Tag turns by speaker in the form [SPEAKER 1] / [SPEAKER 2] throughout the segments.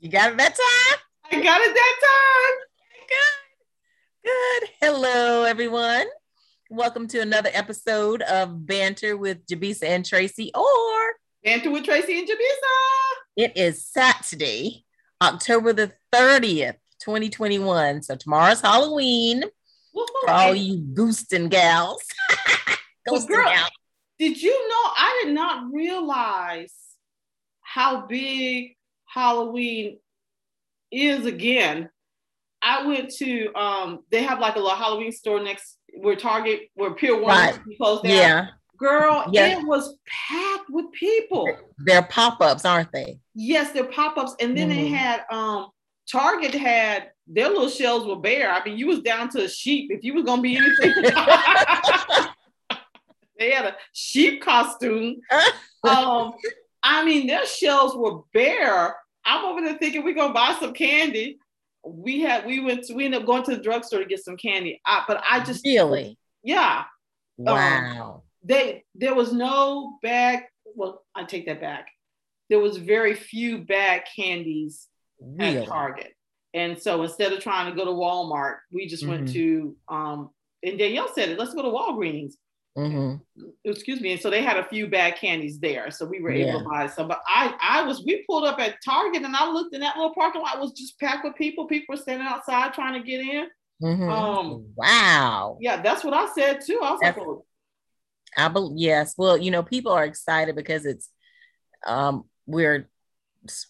[SPEAKER 1] You got it that time?
[SPEAKER 2] I got it that time.
[SPEAKER 1] Good. Good. Hello, everyone. Welcome to another episode of Banter with Jabisa and Tracy, or
[SPEAKER 2] Banter with Tracy and Jabisa.
[SPEAKER 1] It is Saturday, October the 30th, 2021. So tomorrow's Halloween Woo-hoo. for all you goosting gals.
[SPEAKER 2] well, girl, gals. Did you know I did not realize how big Halloween is again. I went to um they have like a little Halloween store next where Target where Pier One right. closed down. Yeah. Girl, yeah. it was packed with people.
[SPEAKER 1] They're pop-ups, aren't they?
[SPEAKER 2] Yes, they're pop-ups. And then mm-hmm. they had um Target had their little shelves were bare. I mean, you was down to a sheep if you was gonna be anything. they had a sheep costume. Um, I mean, their shelves were bare. I'm over there thinking we're gonna buy some candy. We had we went to, we ended up going to the drugstore to get some candy. I, but I just
[SPEAKER 1] really
[SPEAKER 2] yeah.
[SPEAKER 1] Wow.
[SPEAKER 2] Um, they there was no bag. Well, I take that back. There was very few bag candies really? at Target. And so instead of trying to go to Walmart, we just mm-hmm. went to um and Danielle said it, let's go to Walgreens. Mm-hmm. Excuse me. And so they had a few bad candies there. So we were able to buy some. But I, I was, we pulled up at Target and I looked in that little parking lot was just packed with people. People were standing outside trying to get in.
[SPEAKER 1] Mm-hmm. Um, wow.
[SPEAKER 2] Yeah, that's what I said too. I was that's, like, oh.
[SPEAKER 1] I believe, yes. Well, you know, people are excited because it's, um, we're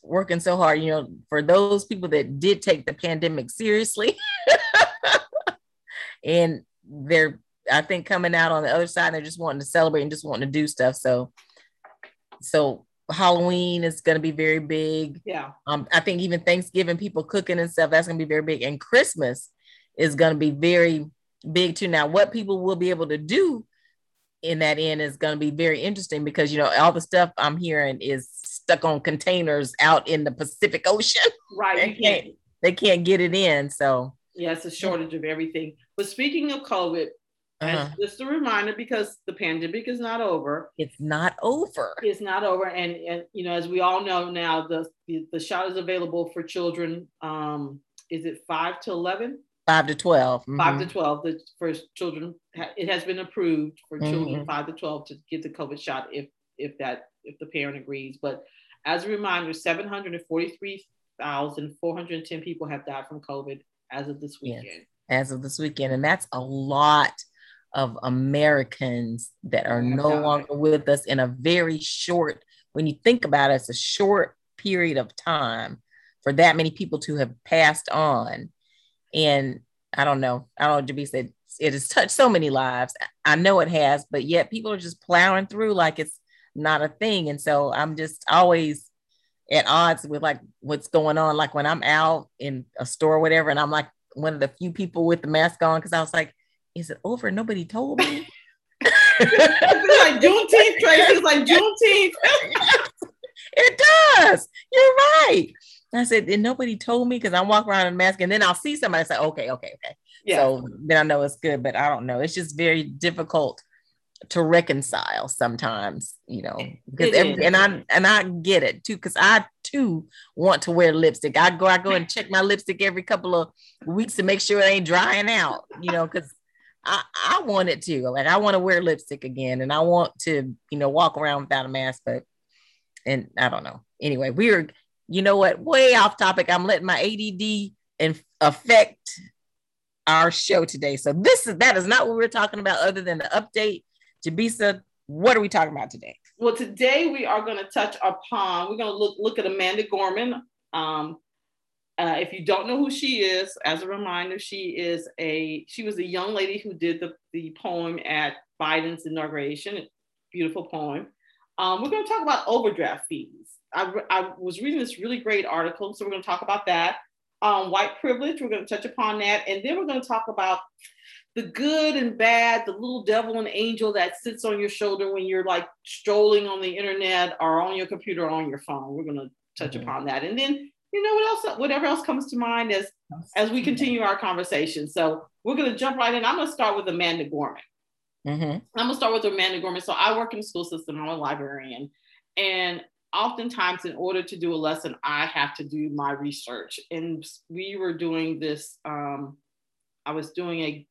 [SPEAKER 1] working so hard, you know, for those people that did take the pandemic seriously and they're I think coming out on the other side, they're just wanting to celebrate and just wanting to do stuff. So, so Halloween is going to be very big.
[SPEAKER 2] Yeah.
[SPEAKER 1] Um, I think even Thanksgiving, people cooking and stuff, that's going to be very big. And Christmas is going to be very big too. Now, what people will be able to do in that end is going to be very interesting because you know all the stuff I'm hearing is stuck on containers out in the Pacific Ocean.
[SPEAKER 2] Right.
[SPEAKER 1] They can't, they can't get it in. So
[SPEAKER 2] yeah, it's a shortage of everything. But speaking of COVID, uh-huh. just a reminder because the pandemic is not over.
[SPEAKER 1] It's not over.
[SPEAKER 2] It's not over. And, and you know, as we all know now, the, the, the shot is available for children. Um, is it five to 11?
[SPEAKER 1] Five to 12.
[SPEAKER 2] Mm-hmm. Five to 12. The, for children, it has been approved for mm-hmm. children five to 12 to get the COVID shot if, if that, if the parent agrees. But as a reminder, 743,410 people have died from COVID as of this weekend. Yes,
[SPEAKER 1] as of this weekend. And that's a lot of Americans that are oh no longer with us in a very short, when you think about it, it's a short period of time for that many people to have passed on. And I don't know, I don't know, Jabisa it has touched so many lives. I know it has, but yet people are just plowing through like it's not a thing. And so I'm just always at odds with like what's going on. Like when I'm out in a store or whatever, and I'm like one of the few people with the mask on because I was like, is it over? Nobody told me.
[SPEAKER 2] it's like Juneteenth, Tracy. It's like Juneteenth.
[SPEAKER 1] it does. You're right. I said, and nobody told me because I walk around in a mask, and then I'll see somebody say, okay, okay, okay. Yeah. So then I know it's good, but I don't know. It's just very difficult to reconcile sometimes, you know, because and I and I get it too, because I too want to wear lipstick. I go, I go and check my lipstick every couple of weeks to make sure it ain't drying out, you know, because I, I want it to. Like I want to wear lipstick again and I want to, you know, walk around without a mask, but and I don't know. Anyway, we are, you know what, way off topic. I'm letting my ADD and affect our show today. So this is that is not what we're talking about, other than the update. Jabisa, what are we talking about today?
[SPEAKER 2] Well, today we are going to touch upon, we're going to look look at Amanda Gorman. Um, uh, if you don't know who she is, as a reminder, she is a she was a young lady who did the, the poem at Biden's inauguration. Beautiful poem. Um, we're going to talk about overdraft fees. I, I was reading this really great article, so we're going to talk about that. Um, white privilege, we're going to touch upon that, and then we're going to talk about the good and bad, the little devil and angel that sits on your shoulder when you're like strolling on the internet or on your computer or on your phone. We're going to touch mm-hmm. upon that, and then you know what else whatever else comes to mind as as we continue our conversation. So we're going to jump right in. I'm going to start with amanda gorman. Mm-hmm. i'm going to start with amanda gorman. So i work in the school system. I'm a librarian. And oftentimes in order to do a lesson i have to do my research. And we were doing this um, i was doing a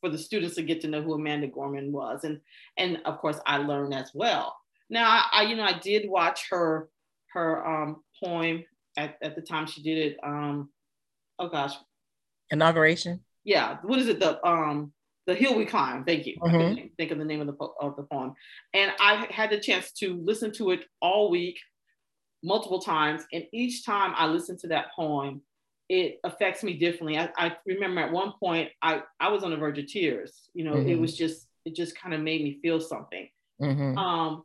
[SPEAKER 2] for the students to get to know who amanda gorman was. And and of course i learned as well. Now i, I you know i did watch her her um, poem at, at the time she did it um, oh gosh.
[SPEAKER 1] Inauguration?
[SPEAKER 2] Yeah what is it? The um the hill we climb. Thank you. Mm-hmm. think of the name of the, po- of the poem. And i had the chance to listen to it all week multiple times. And each time i listen to that poem it affects me differently. I, I remember at one point i i was on the verge of tears. You know mm-hmm. it was just it just kind of made me feel something. Mm-hmm. um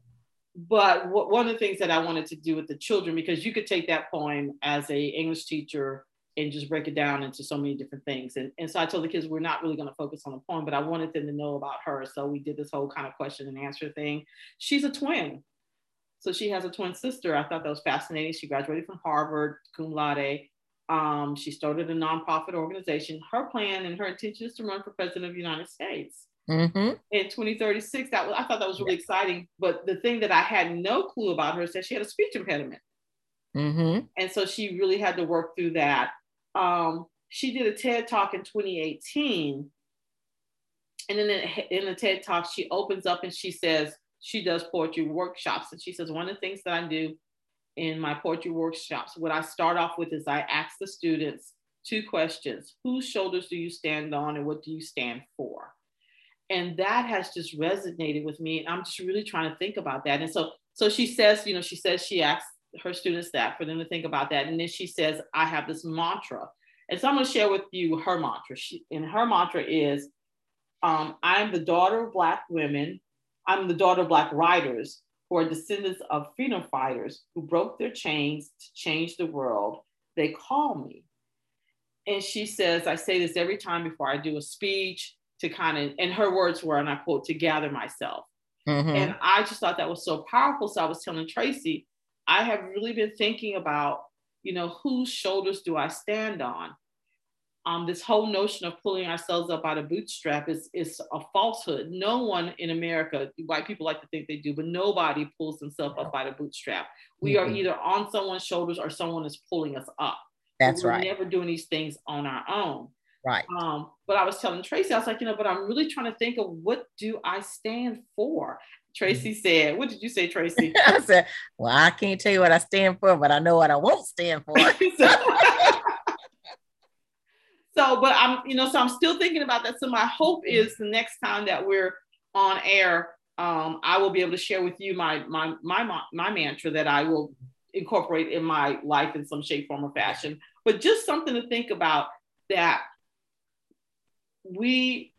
[SPEAKER 2] but w- one of the things that i wanted to do with the children because you could take that poem as a english teacher and just break it down into so many different things. And, and so I told the kids we're not really going to focus on the poem, but I wanted them to know about her. So we did this whole kind of question and answer thing. She's a twin. So she has a twin sister. I thought that was fascinating. She graduated from Harvard, cum laude. Um, she started a nonprofit organization. Her plan and her intention is to run for president of the United States. Mm-hmm. In 2036, that was, I thought that was really yeah. exciting. But the thing that I had no clue about her is that she had a speech impediment. Mm-hmm. And so she really had to work through that um, she did a TED talk in 2018. And then in the TED talk, she opens up and she says she does poetry workshops. And she says, one of the things that I do in my poetry workshops, what I start off with is I ask the students two questions Whose shoulders do you stand on, and what do you stand for? And that has just resonated with me. And I'm just really trying to think about that. And so, so she says, you know, she says she asks her students that for them to think about that. And then she says, I have this mantra. And so I'm going to share with you her mantra. She, and her mantra is um, I'm the daughter of Black women. I'm the daughter of Black writers who are descendants of freedom fighters who broke their chains to change the world. They call me. And she says, I say this every time before I do a speech to kind of, and her words were, and I quote, to gather myself. Mm-hmm. And I just thought that was so powerful. So I was telling Tracy, I have really been thinking about, you know, whose shoulders do I stand on? Um, this whole notion of pulling ourselves up out of bootstrap is, is a falsehood. No one in America, white people like to think they do, but nobody pulls themselves up out of bootstrap. We mm-hmm. are either on someone's shoulders or someone is pulling us up.
[SPEAKER 1] That's
[SPEAKER 2] we're
[SPEAKER 1] right.
[SPEAKER 2] never doing these things on our own.
[SPEAKER 1] Right.
[SPEAKER 2] Um, but I was telling Tracy, I was like, you know, but I'm really trying to think of what do I stand for? Tracy said, what did you say, Tracy?
[SPEAKER 1] I said, well, I can't tell you what I stand for, but I know what I won't stand for.
[SPEAKER 2] so, but I'm, you know, so I'm still thinking about that. So my hope is the next time that we're on air, um, I will be able to share with you my my my my mantra that I will incorporate in my life in some shape, form, or fashion. But just something to think about that we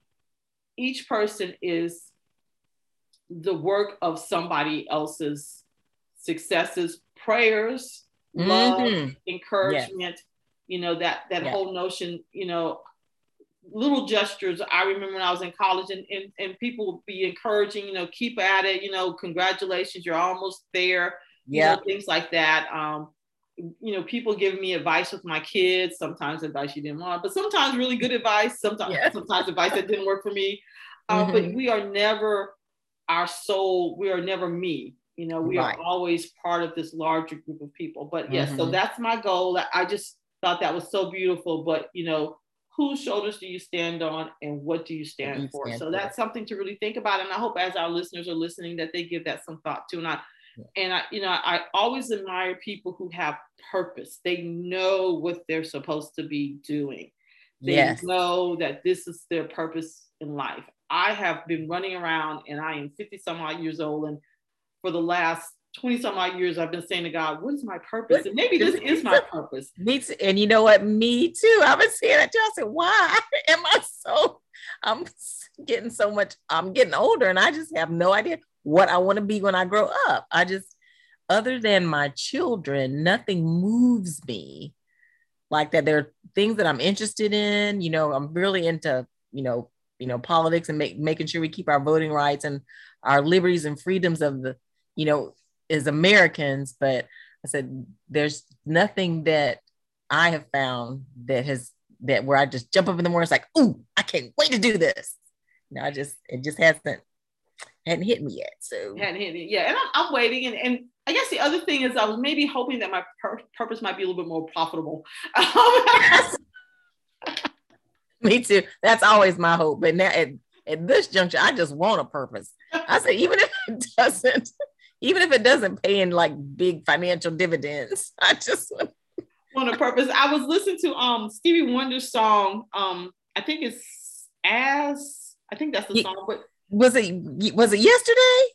[SPEAKER 2] each person is the work of somebody else's successes, prayers, mm-hmm. love, encouragement, yes. you know, that that yes. whole notion, you know, little gestures. I remember when I was in college and, and, and people would be encouraging, you know, keep at it, you know, congratulations, you're almost there. Yeah. You know, things like that. Um, you know, people give me advice with my kids, sometimes advice you didn't want, but sometimes really good advice, sometimes yeah. sometimes advice that didn't work for me. Uh, mm-hmm. But we are never our soul, we are never me. You know, we right. are always part of this larger group of people. But yes, mm-hmm. so that's my goal. I just thought that was so beautiful. But you know, whose shoulders do you stand on and what do you stand, you for? Stand so for. that's something to really think about. And I hope as our listeners are listening that they give that some thought too. And I. and I, you know, I always admire people who have purpose. They know what they're supposed to be doing. They yes. know that this is their purpose in life. I have been running around and I am 50 some odd years old. And for the last 20 some odd years, I've been saying to God, what is my purpose? And maybe this is my purpose.
[SPEAKER 1] Me too. And you know what? Me too. I've been saying that too. I said, why am I so, I'm getting so much, I'm getting older and I just have no idea what I want to be when I grow up. I just, other than my children, nothing moves me like that. There are things that I'm interested in. You know, I'm really into, you know, you know politics and make, making sure we keep our voting rights and our liberties and freedoms of the you know as americans but i said there's nothing that i have found that has that where i just jump up in the morning it's like ooh i can't wait to do this know i just it just hasn't hadn't hit me yet. So
[SPEAKER 2] hadn't hit me. Yeah, and I'm, I'm waiting. And, and I guess the other thing is I was maybe hoping that my pur- purpose might be a little bit more profitable.
[SPEAKER 1] me too. That's always my hope. But now at, at this juncture, I just want a purpose. I say even if it doesn't, even if it doesn't pay in like big financial dividends, I just want
[SPEAKER 2] on a purpose. I was listening to um Stevie Wonder's song. Um, I think it's as I think that's the song. But
[SPEAKER 1] was it was it yesterday?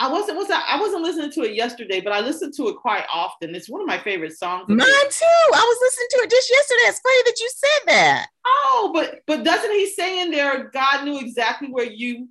[SPEAKER 2] I wasn't was I, I wasn't listening to it yesterday, but I listened to it quite often. It's one of my favorite songs.
[SPEAKER 1] Mine too. I was listening to it just yesterday. It's funny that you said that.
[SPEAKER 2] Oh, but but doesn't he say in there God knew exactly where you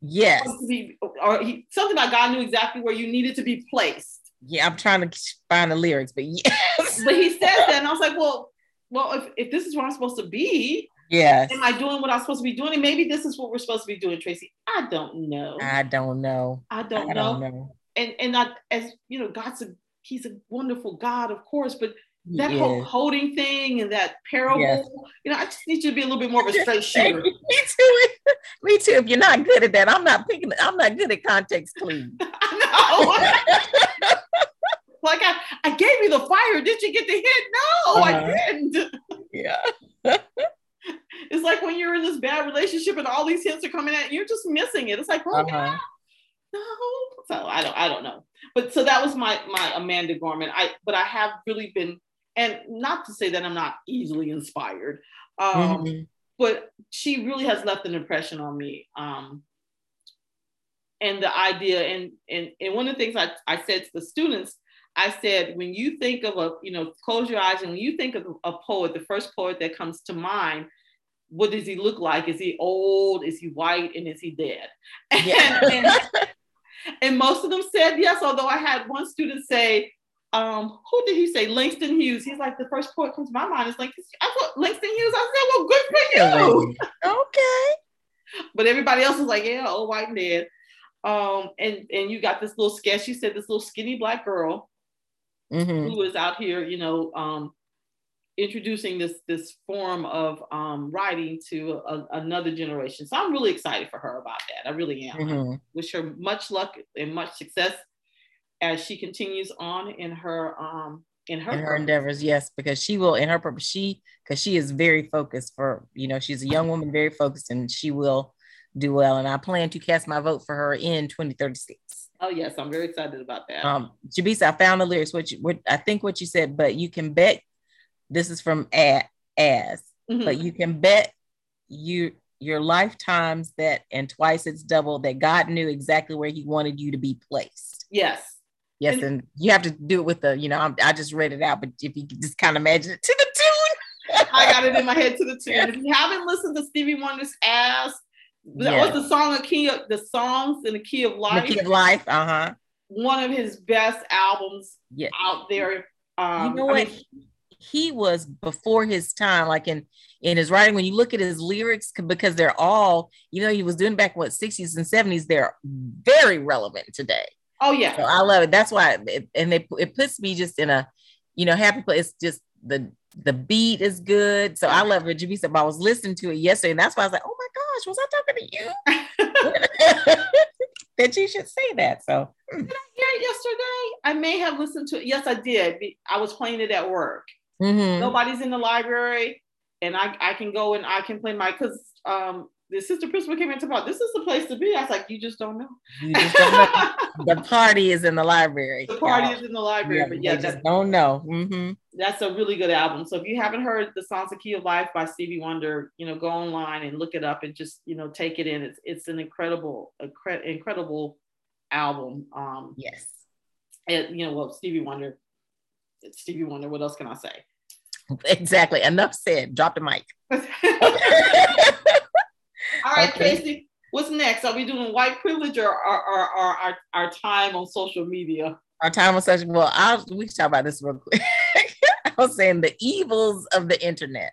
[SPEAKER 1] Yes.
[SPEAKER 2] Be, or he, something about God knew exactly where you needed to be placed.
[SPEAKER 1] Yeah, I'm trying to find the lyrics, but yes.
[SPEAKER 2] but he says that, and I was like, well, well, if, if this is where I'm supposed to be,
[SPEAKER 1] yes.
[SPEAKER 2] Am I doing what I'm supposed to be doing? And maybe this is what we're supposed to be doing, Tracy. I don't know.
[SPEAKER 1] I don't know.
[SPEAKER 2] I don't, I know. don't know. And and I, as you know, God's a He's a wonderful God, of course, but that whole holding thing and that parable, yes. you know, I just need you to be a little bit more of a straight shooter. Me
[SPEAKER 1] too. Me too. If you're not good at that, I'm not picking. I'm not good at context clues.
[SPEAKER 2] I know. like I, I gave you the fire. Did you get the hit? No, uh-huh. I didn't.
[SPEAKER 1] Yeah.
[SPEAKER 2] it's like when you're in this bad relationship and all these hints are coming at you, you're just missing it. It's like, oh uh-huh. no. So I don't, I don't know. But so that was my my Amanda Gorman. I but I have really been and not to say that I'm not easily inspired, um, mm-hmm. but she really has left an impression on me. Um, and the idea, and, and and one of the things I, I said to the students, I said, when you think of a, you know, close your eyes, and when you think of a poet, the first poet that comes to mind, what does he look like? Is he old? Is he white? And is he dead? Yeah. and, and, and most of them said yes, although I had one student say, um, who did he say? Langston Hughes. He's like the first poet comes to my mind is Langston. I thought Langston Hughes. I said, well, good for you.
[SPEAKER 1] okay.
[SPEAKER 2] But everybody else was like, yeah, old white man. Um, and and you got this little sketch. You said this little skinny black girl mm-hmm. who is out here, you know, um, introducing this this form of um, writing to a, another generation. So I'm really excited for her about that. I really am. Mm-hmm. wish her much luck and much success as she continues on in her um in her,
[SPEAKER 1] in her endeavors yes because she will in her purpose she because she is very focused for you know she's a young woman very focused and she will do well and i plan to cast my vote for her in 2036
[SPEAKER 2] oh yes i'm very excited about that
[SPEAKER 1] um jabisa i found the lyrics what you what i think what you said but you can bet this is from at as mm-hmm. but you can bet you your lifetimes that and twice it's double that god knew exactly where he wanted you to be placed
[SPEAKER 2] yes
[SPEAKER 1] Yes, and, and, you have to do it with the, you know, I'm, i just read it out, but if you just kind of imagine it to the tune.
[SPEAKER 2] I got it in my head to the tune. Yeah. If you haven't listened to Stevie Wonder's As, that yes. was the song of key of the songs in the key of life.
[SPEAKER 1] The key of life, uh-huh.
[SPEAKER 2] One of his best albums yeah. out there. Um,
[SPEAKER 1] you know what? I mean, he was before his time, like in in his writing. When you look at his lyrics, because they're all, you know, he was doing back what 60s and 70s, they're very relevant today.
[SPEAKER 2] Oh yeah.
[SPEAKER 1] So I love it. That's why, it, and it, it puts me just in a, you know, happy place. Just the the beat is good. So I love it. Jabisa, I was listening to it yesterday, and that's why I was like, oh my gosh, was I talking to you? that you should say that. So
[SPEAKER 2] did I hear it yesterday? I may have listened to it. Yes, I did. I was playing it at work. Mm-hmm. Nobody's in the library, and I I can go and I can play my because um the sister principal came in to about this is the place to be. I was like, you just don't know. Just don't
[SPEAKER 1] know. the party is in the library.
[SPEAKER 2] The party is in the library, yeah, but yeah,
[SPEAKER 1] just don't know. Mm-hmm.
[SPEAKER 2] That's a really good album. So if you haven't heard the Songs of Key of Life by Stevie Wonder, you know, go online and look it up and just you know take it in. It's it's an incredible, incredible album. Um,
[SPEAKER 1] yes.
[SPEAKER 2] And you know, well, Stevie Wonder. Stevie Wonder. What else can I say?
[SPEAKER 1] Exactly. Enough said. Drop the mic.
[SPEAKER 2] All right, okay. Casey, what's next? Are we doing white privilege or, or, or, or our, our time on social media?
[SPEAKER 1] Our time on social well, I'll we can talk about this real quick. I was saying the evils of the internet.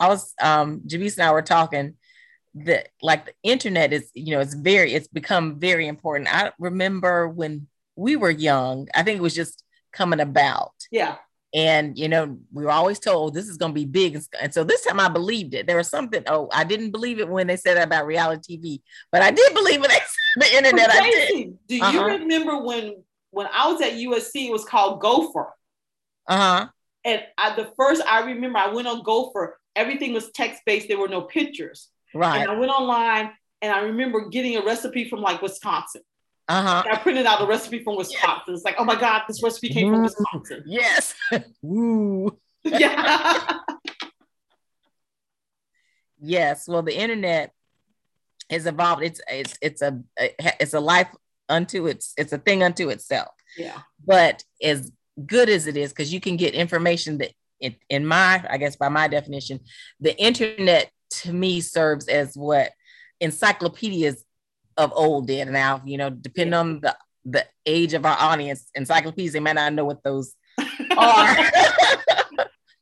[SPEAKER 1] I was um Javis and I were talking that like the internet is, you know, it's very it's become very important. I remember when we were young, I think it was just coming about.
[SPEAKER 2] Yeah.
[SPEAKER 1] And you know, we were always told this is going to be big, and so this time I believed it. There was something. Oh, I didn't believe it when they said that about reality TV, but I did believe it the internet.
[SPEAKER 2] I did. Do uh-huh. you remember when when I was at USC? It was called Gopher.
[SPEAKER 1] Uh huh.
[SPEAKER 2] And I, the first I remember, I went on Gopher. Everything was text based. There were no pictures.
[SPEAKER 1] Right.
[SPEAKER 2] And I went online, and I remember getting a recipe from like Wisconsin.
[SPEAKER 1] Uh-huh.
[SPEAKER 2] I printed out a recipe from Wisconsin. Yes. It's like, oh my God, this recipe came from Wisconsin.
[SPEAKER 1] Yes. Woo.
[SPEAKER 2] yeah.
[SPEAKER 1] yes. Well, the internet has evolved. It's it's it's a it's a life unto its it's a thing unto itself.
[SPEAKER 2] Yeah.
[SPEAKER 1] But as good as it is, because you can get information that in, in my, I guess by my definition, the internet to me serves as what encyclopedias of old did. Now, you know, depending yeah. on the the age of our audience, encyclopedias, they might not know what those are.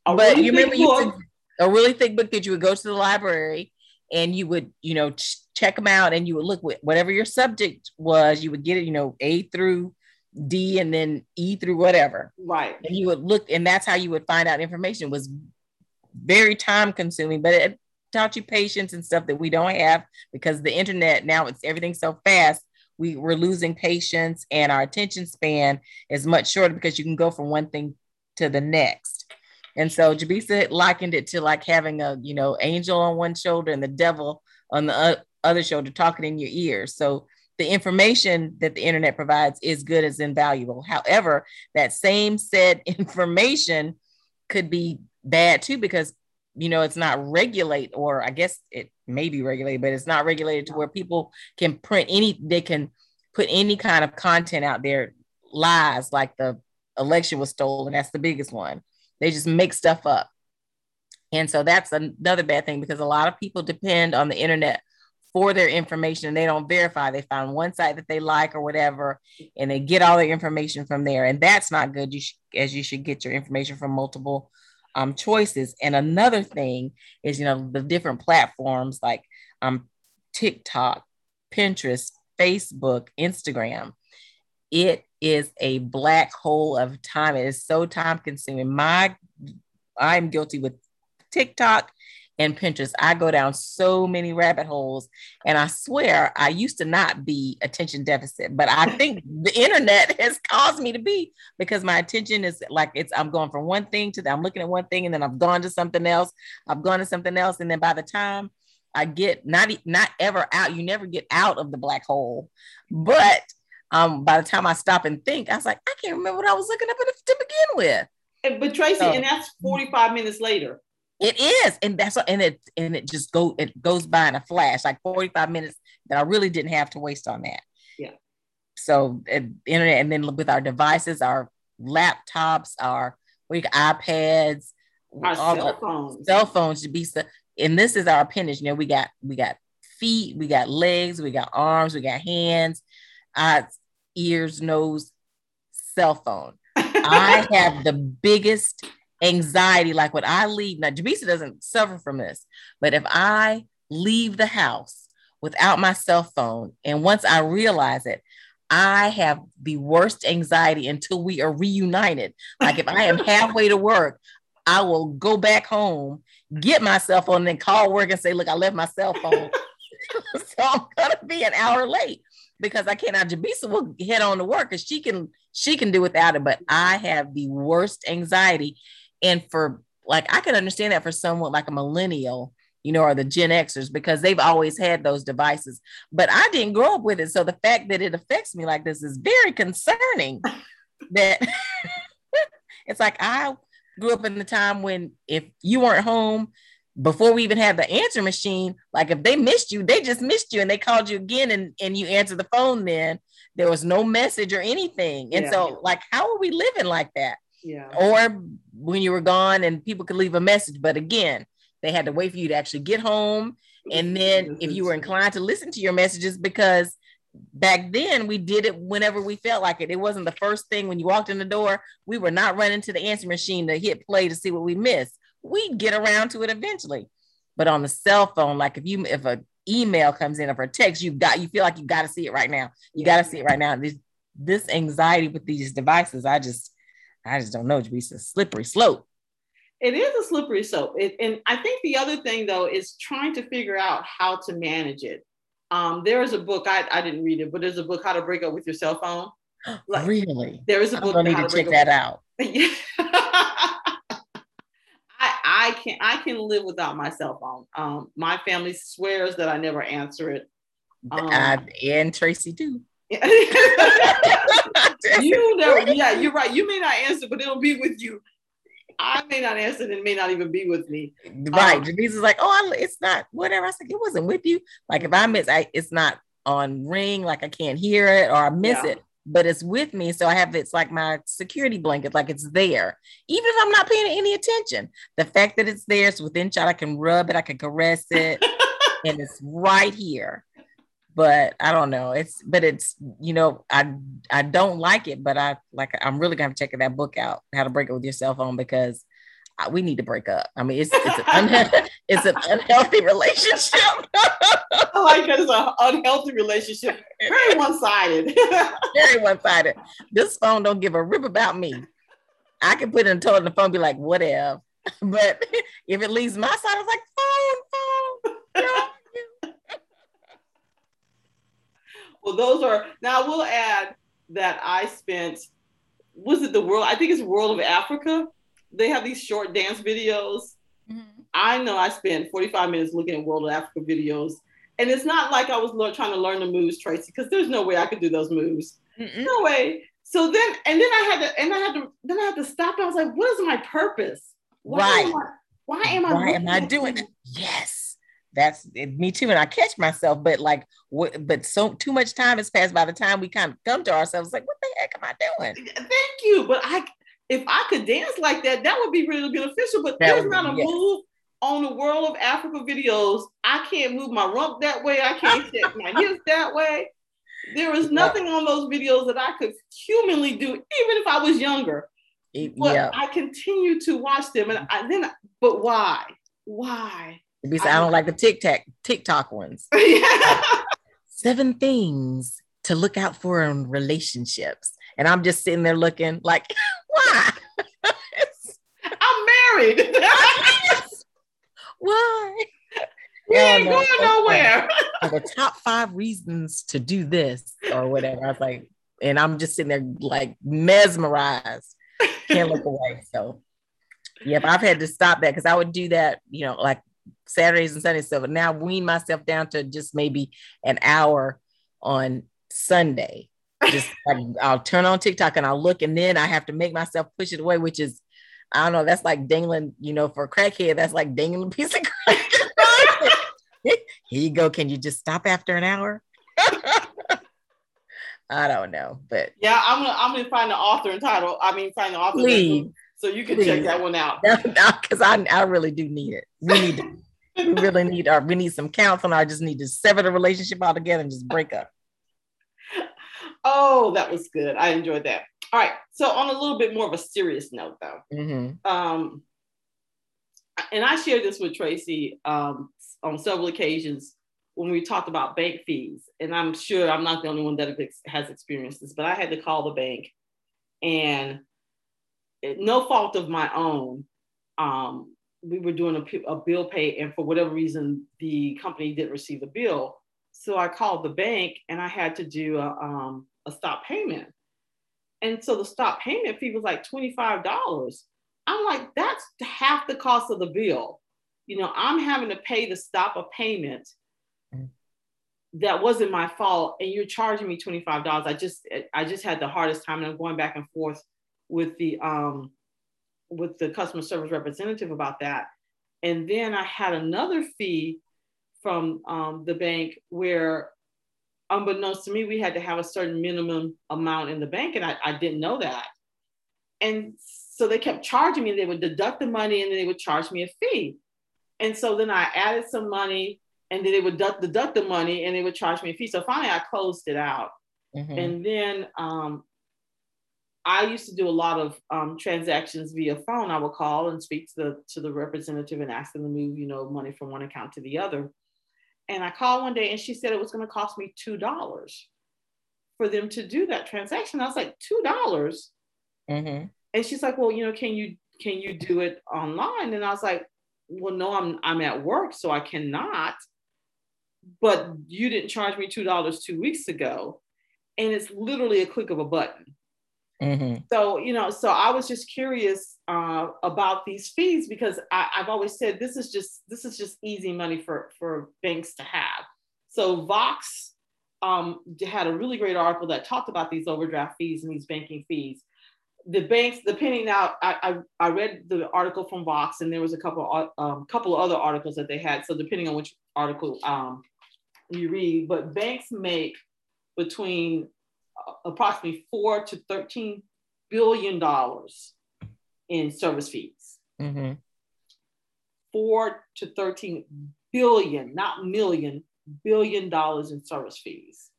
[SPEAKER 1] but really you remember you could, a really thick book that you would go to the library and you would, you know, ch- check them out and you would look with whatever your subject was, you would get it, you know, A through D and then E through whatever.
[SPEAKER 2] Right.
[SPEAKER 1] And you would look, and that's how you would find out information. It was very time consuming, but it taught you patience and stuff that we don't have because the internet now it's everything so fast. We, we're losing patience and our attention span is much shorter because you can go from one thing to the next. And so Jabisa likened it to like having a, you know, angel on one shoulder and the devil on the other shoulder talking in your ear. So the information that the internet provides is good as invaluable. However, that same said information could be bad too because you know it's not regulate or I guess it may be regulated, but it's not regulated to where people can print any they can put any kind of content out there lies like the election was stolen that's the biggest one they just make stuff up and so that's another bad thing because a lot of people depend on the internet for their information and they don't verify. They find one site that they like or whatever, and they get all their information from there. And that's not good. You should, as you should get your information from multiple um, choices. And another thing is, you know, the different platforms like um, TikTok, Pinterest, Facebook, Instagram. It is a black hole of time. It is so time consuming. My, I'm guilty with TikTok and Pinterest. I go down so many rabbit holes, and I swear I used to not be attention deficit, but I think the internet has caused me to be because my attention is like it's I'm going from one thing to the, I'm looking at one thing, and then I've gone to something else. I've gone to something else, and then by the time I get not not ever out, you never get out of the black hole, but um, by the time I stop and think, I was like, I can't remember what I was looking up to begin with.
[SPEAKER 2] But Tracy, so, and that's 45 minutes later.
[SPEAKER 1] It is, and that's and it and it just go it goes by in a flash, like forty five minutes that I really didn't have to waste on that.
[SPEAKER 2] Yeah.
[SPEAKER 1] So internet, and then with our devices, our laptops, our we iPads,
[SPEAKER 2] our cell phones,
[SPEAKER 1] cell phones to be so. And this is our appendage. You know, we got we got feet, we got legs, we got arms, we got hands, eyes, ears, nose, cell phone. I have the biggest anxiety. Like when I leave, now Jabisa doesn't suffer from this, but if I leave the house without my cell phone, and once I realize it, I have the worst anxiety until we are reunited. Like if I am halfway to work, I will go back home, get my cell phone, and then call work and say, Look, I left my cell phone. so I'm gonna be an hour late because I cannot. Jabisa will head on to work because she can she can do without it. But I have the worst anxiety. And for like, I can understand that for someone like a millennial, you know, or the Gen Xers, because they've always had those devices. But I didn't grow up with it. So the fact that it affects me like this is very concerning. that it's like I grew up in the time when if you weren't home before we even had the answer machine, like if they missed you, they just missed you and they called you again and, and you answered the phone then. There was no message or anything. And yeah. so, like, how are we living like that?
[SPEAKER 2] Yeah.
[SPEAKER 1] Or when you were gone and people could leave a message. But again, they had to wait for you to actually get home. And then if you were inclined to listen to your messages, because back then we did it whenever we felt like it. It wasn't the first thing when you walked in the door. We were not running to the answer machine to hit play to see what we missed. We'd get around to it eventually. But on the cell phone, like if you if a email comes in or a text, you've got you feel like you got to see it right now. You got to see it right now. This this anxiety with these devices, I just I just don't know. It's a slippery slope.
[SPEAKER 2] It is a slippery slope. It, and I think the other thing though is trying to figure out how to manage it. Um, there is a book I, I didn't read it, but there's a book How to Break Up with Your Cell Phone.
[SPEAKER 1] Like, really?
[SPEAKER 2] There is a book.
[SPEAKER 1] I need to, to check that out.
[SPEAKER 2] I, I can I can live without my cell phone. Um, my family swears that I never answer it.
[SPEAKER 1] Um, uh, and Tracy too. you
[SPEAKER 2] never, yeah, you're right. You may not answer, but it'll be with you. I may not answer, and it may not even be with me.
[SPEAKER 1] Right. Um, Denise is like, oh, I, it's not whatever. I said, it wasn't with you. Like if I miss, I, it's not on ring, like I can't hear it or I miss yeah. it but it's with me. So I have it's like my security blanket, like it's there. Even if I'm not paying any attention, the fact that it's there, it's within shot, I can rub it, I can caress it, and it's right here. But I don't know. It's but it's you know, I I don't like it, but I like I'm really gonna have to check that book out, how to break it with your cell phone, because we need to break up. I mean, it's it's an, unhe- it's an unhealthy relationship.
[SPEAKER 2] I like that it's an unhealthy relationship. Very one sided.
[SPEAKER 1] Very one sided. This phone don't give a rip about me. I can put it in total and the phone be like, whatever. But if it leaves my side, it's like phone, phone.
[SPEAKER 2] Well, those are now. We'll add that I spent. Was it the world? I think it's World of Africa they have these short dance videos. Mm-hmm. I know I spent 45 minutes looking at World of Africa videos. And it's not like I was trying to learn the moves, Tracy, because there's no way I could do those moves. Mm-mm. No way. So then, and then I had to, and I had to, then I had to stop. I was like, what is my purpose?
[SPEAKER 1] Why right.
[SPEAKER 2] Am I, why am I?
[SPEAKER 1] Why am I doing it? Yes, that's it, me too. And I catch myself, but like, what? But so too much time has passed. By the time we kind of come to ourselves, like, what the heck am I doing?
[SPEAKER 2] Thank you, but I if I could dance like that, that would be really beneficial. But that there's not a yes. move on the World of Africa videos. I can't move my rump that way. I can't set my hips that way. There is nothing on those videos that I could humanly do, even if I was younger. But yeah. I continue to watch them, and I, then, but why? Why?
[SPEAKER 1] Because I, I don't like the TikTok TikTok ones. yeah. Seven things to look out for in relationships, and I'm just sitting there looking like. Why?
[SPEAKER 2] I'm married.
[SPEAKER 1] Why?
[SPEAKER 2] We ain't going nowhere.
[SPEAKER 1] the top five reasons to do this or whatever. I was like, and I'm just sitting there like mesmerized. Can't look away. So, yep, I've had to stop that because I would do that, you know, like Saturdays and Sundays. So now wean myself down to just maybe an hour on Sunday just like I'll turn on TikTok and I'll look and then I have to make myself push it away, which is I don't know, that's like dangling, you know, for a crackhead, that's like dangling a piece of crack. Here you go. Can you just stop after an hour? I don't know, but
[SPEAKER 2] yeah, I'm gonna I'm gonna find the author and title. I mean, find the author, please, so you can please. check that one out.
[SPEAKER 1] Because I I really do need it. We need to, we really need our we need some counseling. I just need to sever the relationship altogether and just break up.
[SPEAKER 2] Oh, that was good. I enjoyed that. All right. So on a little bit more of a serious note, though, mm-hmm. um, and I shared this with Tracy um, on several occasions when we talked about bank fees, and I'm sure I'm not the only one that has experienced this, but I had to call the bank, and it, no fault of my own. Um, we were doing a, a bill pay, and for whatever reason, the company didn't receive the bill. So I called the bank, and I had to do a, um, a stop payment. And so the stop payment fee was like $25. I'm like, that's half the cost of the bill. You know, I'm having to pay to stop a payment that wasn't my fault. And you're charging me $25. I just, I just had the hardest time and I'm going back and forth with the, um, with the customer service representative about that. And then I had another fee from um, the bank where unbeknownst to me, we had to have a certain minimum amount in the bank, and I, I didn't know that. And so they kept charging me. They would deduct the money, and then they would charge me a fee. And so then I added some money, and then they would deduct, deduct the money, and they would charge me a fee. So finally, I closed it out. Mm-hmm. And then um, I used to do a lot of um, transactions via phone. I would call and speak to the to the representative and ask them to move, you know, money from one account to the other. And I called one day and she said it was going to cost me $2 for them to do that transaction. I was like, $2? mm-hmm. And she's like, well, you know, can you, can you do it online? And I was like, well, no, I'm, I'm at work, so I cannot. but you didn't charge me $2 two weeks ago. And it's literally a click of a button. Mm-hmm. So, you know, so I was just curious uh, about these fees because I, have always said this is just this is just easy money for for banks to have. So Vox um, had a really great article that talked about these overdraft fees and these banking fees. The banks, depending now, I, I, I read the article from Vox and there was a couple um, couple of other articles that they had. So depending on which article um, you read, but banks make between uh, approximately four to 13 billion dollars in service fees. Mm-hmm. Four to 13 billion, not million, billion dollars in service fees.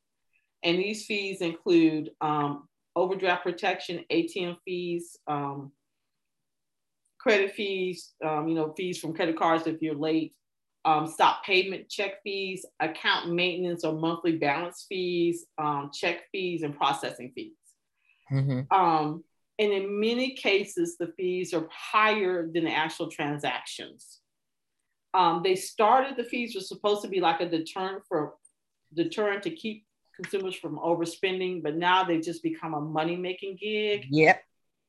[SPEAKER 2] And these fees include um, overdraft protection, ATM fees, um, credit fees, um, you know, fees from credit cards if you're late, um, stop payment check fees, account maintenance or monthly balance fees, um, check fees, and processing fees. Mm-hmm. Um, and in many cases, the fees are higher than the actual transactions. Um, they started the fees were supposed to be like a deterrent for deterrent to keep consumers from overspending, but now they've just become a money making gig.
[SPEAKER 1] Yep.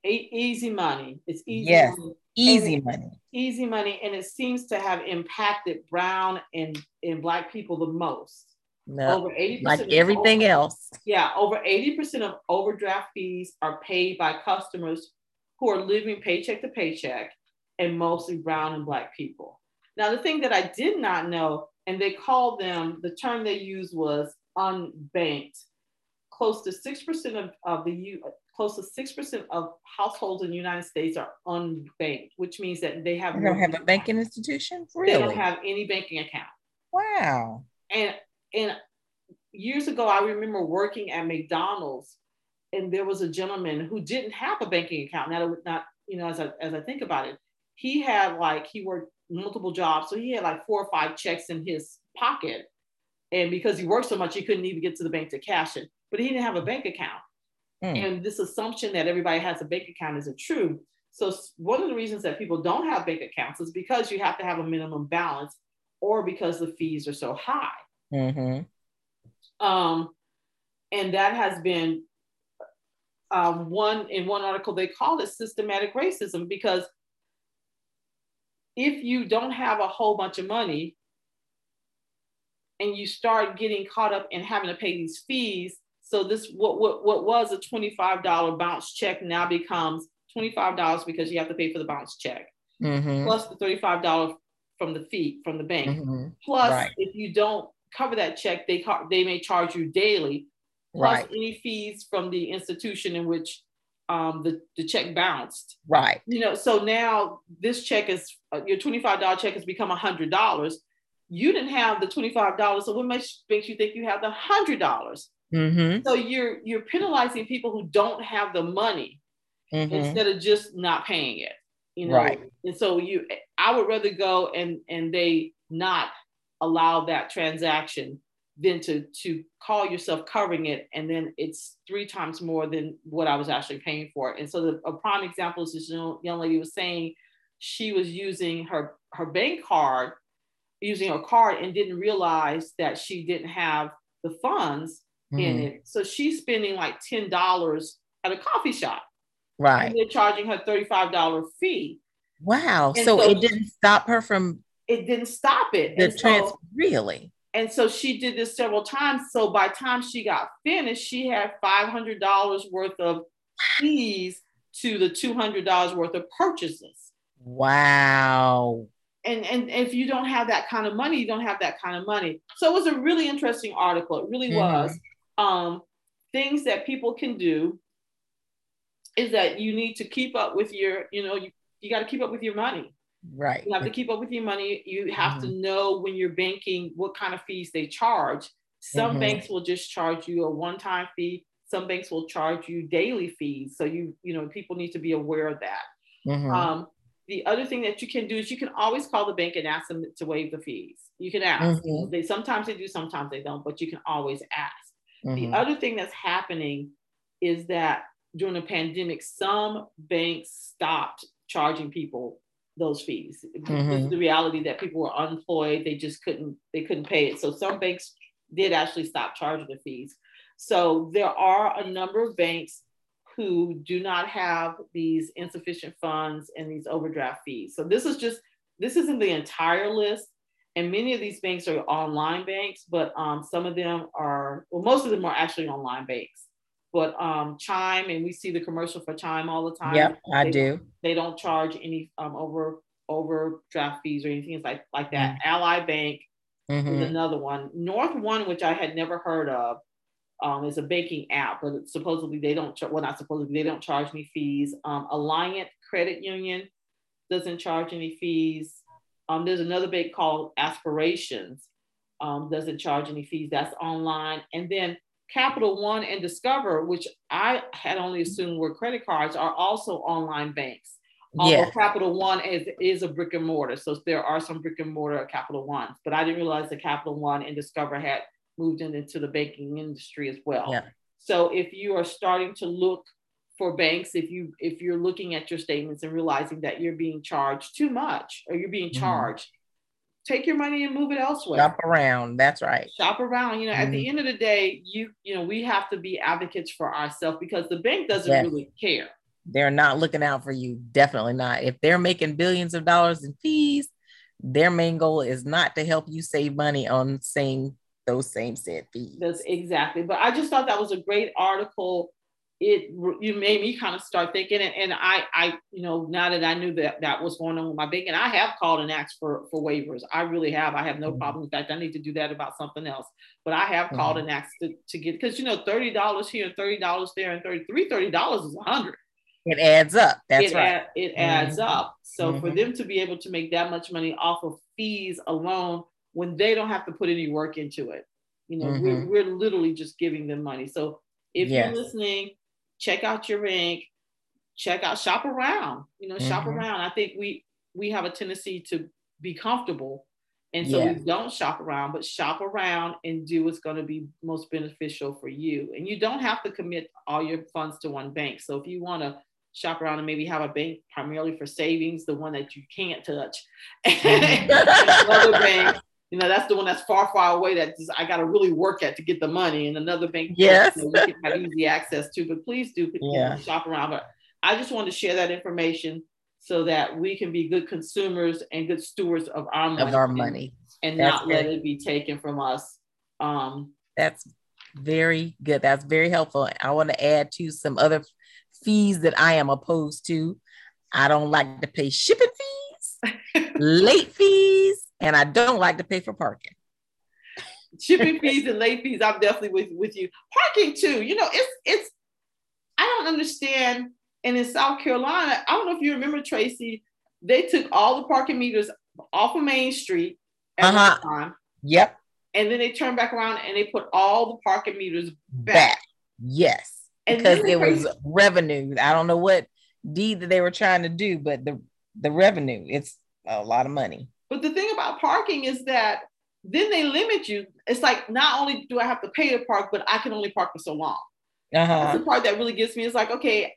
[SPEAKER 2] A- easy money. It's easy.
[SPEAKER 1] Yes. Money. Easy money.
[SPEAKER 2] Easy money, and it seems to have impacted brown and and black people the most.
[SPEAKER 1] No, over 80 like everything over, else.
[SPEAKER 2] Yeah, over 80% of overdraft fees are paid by customers who are living paycheck to paycheck and mostly brown and black people. Now, the thing that I did not know, and they called them, the term they used was unbanked. Close to 6% of, of the U, close to 6% of households in the United States are unbanked, which means that they have
[SPEAKER 1] they don't have a banking institution. Really?
[SPEAKER 2] They don't have any banking account.
[SPEAKER 1] Wow.
[SPEAKER 2] And and years ago, I remember working at McDonald's, and there was a gentleman who didn't have a banking account. Now, not you know, as I as I think about it, he had like he worked multiple jobs. So he had like four or five checks in his pocket. And because he worked so much, he couldn't even get to the bank to cash it. But he didn't have a bank account. Mm. And this assumption that everybody has a bank account isn't true. So one of the reasons that people don't have bank accounts is because you have to have a minimum balance or because the fees are so high. Mm-hmm. Um, and that has been um, one in one article they call it systematic racism because if you don't have a whole bunch of money and you start getting caught up in having to pay these fees, so this what what, what was a $25 bounce check now becomes $25 because you have to pay for the bounce check, mm-hmm. plus the $35 from the fee from the bank. Mm-hmm. Plus, right. if you don't cover that check, they they may charge you daily, plus right. any fees from the institution in which um, the, the check bounced.
[SPEAKER 1] Right.
[SPEAKER 2] You know, so now this check is uh, your $25 check has become $100. You didn't have the $25. So what makes, makes you think you have the $100? Mm-hmm. So you're, you're penalizing people who don't have the money mm-hmm. instead of just not paying it, you know? Right. And so you, I would rather go and, and they not allow that transaction than to to call yourself covering it and then it's three times more than what I was actually paying for. And so the, a prime example is this young, young lady was saying she was using her her bank card, using her card and didn't realize that she didn't have the funds mm-hmm. in it. So she's spending like ten dollars at a coffee shop.
[SPEAKER 1] Right.
[SPEAKER 2] they're charging her $35 fee.
[SPEAKER 1] Wow. So, so, it didn't stop her from
[SPEAKER 2] it didn't stop it.
[SPEAKER 1] The trans so, really
[SPEAKER 2] and so she did this several times. So by time she got finished, she had $500 worth of fees to the $200 worth of purchases.
[SPEAKER 1] Wow.
[SPEAKER 2] And, and if you don't have that kind of money, you don't have that kind of money. So it was a really interesting article. It really mm-hmm. was. Um, things that people can do is that you need to keep up with your, you know, you, you got to keep up with your money.
[SPEAKER 1] Right.
[SPEAKER 2] You have to keep up with your money. You have mm-hmm. to know when you're banking what kind of fees they charge. Some mm-hmm. banks will just charge you a one-time fee. Some banks will charge you daily fees. So you, you know, people need to be aware of that. Mm-hmm. Um, the other thing that you can do is you can always call the bank and ask them to waive the fees. You can ask. Mm-hmm. They sometimes they do, sometimes they don't, but you can always ask. The mm-hmm. other thing that's happening is that during the pandemic, some banks stopped charging people those fees. Mm-hmm. the reality that people were unemployed, they just couldn't they couldn't pay it. So some banks did actually stop charging the fees. So there are a number of banks who do not have these insufficient funds and these overdraft fees. So this is just this isn't the entire list. And many of these banks are online banks, but um, some of them are, well, most of them are actually online banks. But um, Chime, and we see the commercial for Chime all the time.
[SPEAKER 1] Yep, I
[SPEAKER 2] they,
[SPEAKER 1] do.
[SPEAKER 2] They don't charge any um, over overdraft fees or anything like like that. Mm-hmm. Ally Bank mm-hmm. is another one. North One, which I had never heard of, um, is a banking app, but supposedly they don't. Well, not supposedly they don't charge any fees. Um, Alliant Credit Union doesn't charge any fees. Um, there's another bank called Aspirations, um, doesn't charge any fees. That's online. And then Capital One and Discover, which I had only assumed were credit cards, are also online banks. Yeah. Capital One is, is a brick and mortar. So there are some brick and mortar Capital Ones, but I didn't realize that Capital One and Discover had moved into the banking industry as well. Yeah. So if you are starting to look for banks, if you if you're looking at your statements and realizing that you're being charged too much or you're being mm-hmm. charged, mm-hmm. take your money and move it elsewhere.
[SPEAKER 1] Shop around. That's right.
[SPEAKER 2] Shop around. You know, mm-hmm. at the mm-hmm. end of the day, you you know we have to be advocates for ourselves because the bank doesn't yes. really care.
[SPEAKER 1] They're not looking out for you. Definitely not. If they're making billions of dollars in fees, their main goal is not to help you save money on saying those same said fees.
[SPEAKER 2] That's exactly. But I just thought that was a great article. It you made me kind of start thinking, and, and I I you know now that I knew that that was going on with my bank, and I have called and asked for for waivers. I really have. I have no mm-hmm. problem. In fact, I need to do that about something else. But I have mm-hmm. called and asked to, to get because you know thirty dollars here, and thirty dollars there, and thirty three thirty dollars is a hundred.
[SPEAKER 1] It adds up. That's
[SPEAKER 2] it
[SPEAKER 1] right.
[SPEAKER 2] Add, it adds mm-hmm. up. So for mm-hmm. them to be able to make that much money off of fees alone when they don't have to put any work into it. You know, mm-hmm. we're, we're literally just giving them money. So if yes. you're listening, check out your bank, check out, shop around, you know, mm-hmm. shop around. I think we we have a tendency to be comfortable. And so we don't shop around, but shop around and do what's going to be most beneficial for you. And you don't have to commit all your funds to one bank. So if you want to shop around and maybe have a bank primarily for savings, the one that you can't touch. another bank, you know, that's the one that's far, far away that just, I got to really work at to get the money. And another bank,
[SPEAKER 1] yes,
[SPEAKER 2] you, know, can have easy access to. But please do yeah. shop around. But I just wanted to share that information so that we can be good consumers and good stewards of our money,
[SPEAKER 1] of our money,
[SPEAKER 2] and, and not good. let it be taken from us. Um,
[SPEAKER 1] that's very good. That's very helpful. I want to add to some other fees that I am opposed to. I don't like to pay shipping fees, late fees, and I don't like to pay for parking.
[SPEAKER 2] shipping fees and late fees, I'm definitely with, with you. Parking too, you know, it's it's I don't understand. And in South Carolina, I don't know if you remember Tracy, they took all the parking meters off of Main Street
[SPEAKER 1] at uh-huh. time. Yep.
[SPEAKER 2] And then they turned back around and they put all the parking meters back. back.
[SPEAKER 1] Yes because it was revenue. I don't know what deed that they were trying to do, but the the revenue, it's a lot of money.
[SPEAKER 2] But the thing about parking is that then they limit you. It's like not only do I have to pay to park, but I can only park for so long. Uh-huh. That's the part that really gets me. It's like, okay,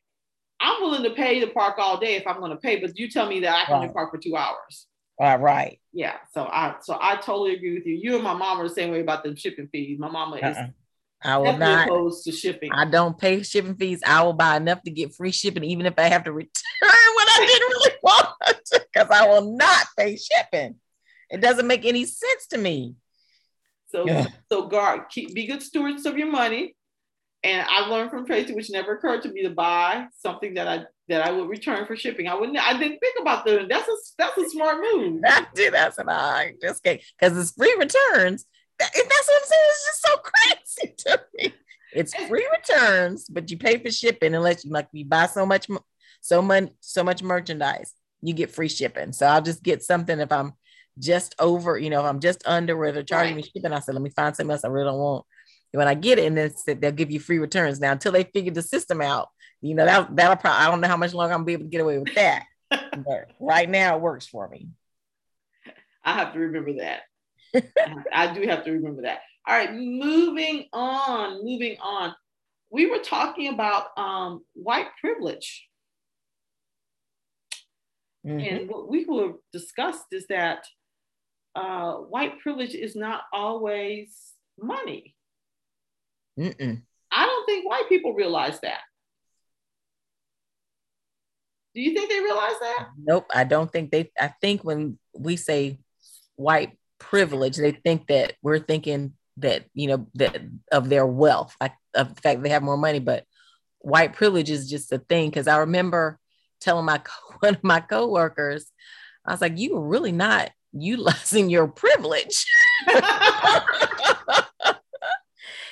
[SPEAKER 2] I'm willing to pay to park all day if I'm going to pay, but you tell me that I can right. only park for two hours.
[SPEAKER 1] All right.
[SPEAKER 2] Yeah. So I so I totally agree with you. You and my mom are the same way about the shipping fees. My mama uh-uh. is
[SPEAKER 1] I will not
[SPEAKER 2] opposed to shipping.
[SPEAKER 1] I don't pay shipping fees. I will buy enough to get free shipping, even if I have to return what I didn't really want because I will not pay shipping. It doesn't make any sense to me.
[SPEAKER 2] So, so guard, keep be good stewards of your money. And I learned from Tracy, which never occurred to me to buy something that I that I would return for shipping. I wouldn't. I didn't think about that. That's a that's a smart move.
[SPEAKER 1] I do. That's an I just kidding. because it's free returns that's what I'm saying. It's just so crazy to me. It's free returns, but you pay for shipping unless you like you buy so much so much so much merchandise, you get free shipping. So I'll just get something if I'm just over, you know, if I'm just under where they're charging right. me shipping. I said, let me find something else I really don't want. And when I get it, and then they'll give you free returns. Now, until they figure the system out, you know, that that'll probably I don't know how much longer I'm gonna be able to get away with that. but right now it works for me.
[SPEAKER 2] I have to remember that. I do have to remember that. All right, moving on, moving on. We were talking about um, white privilege. Mm-hmm. And what we were discussed is that uh, white privilege is not always money. Mm-mm. I don't think white people realize that. Do you think they realize that?
[SPEAKER 1] Nope, I don't think they. I think when we say white privilege, they think that we're thinking that you know that of their wealth, like of the fact they have more money. But white privilege is just a thing. Because I remember telling my one of my coworkers, I was like, "You are really not utilizing your privilege."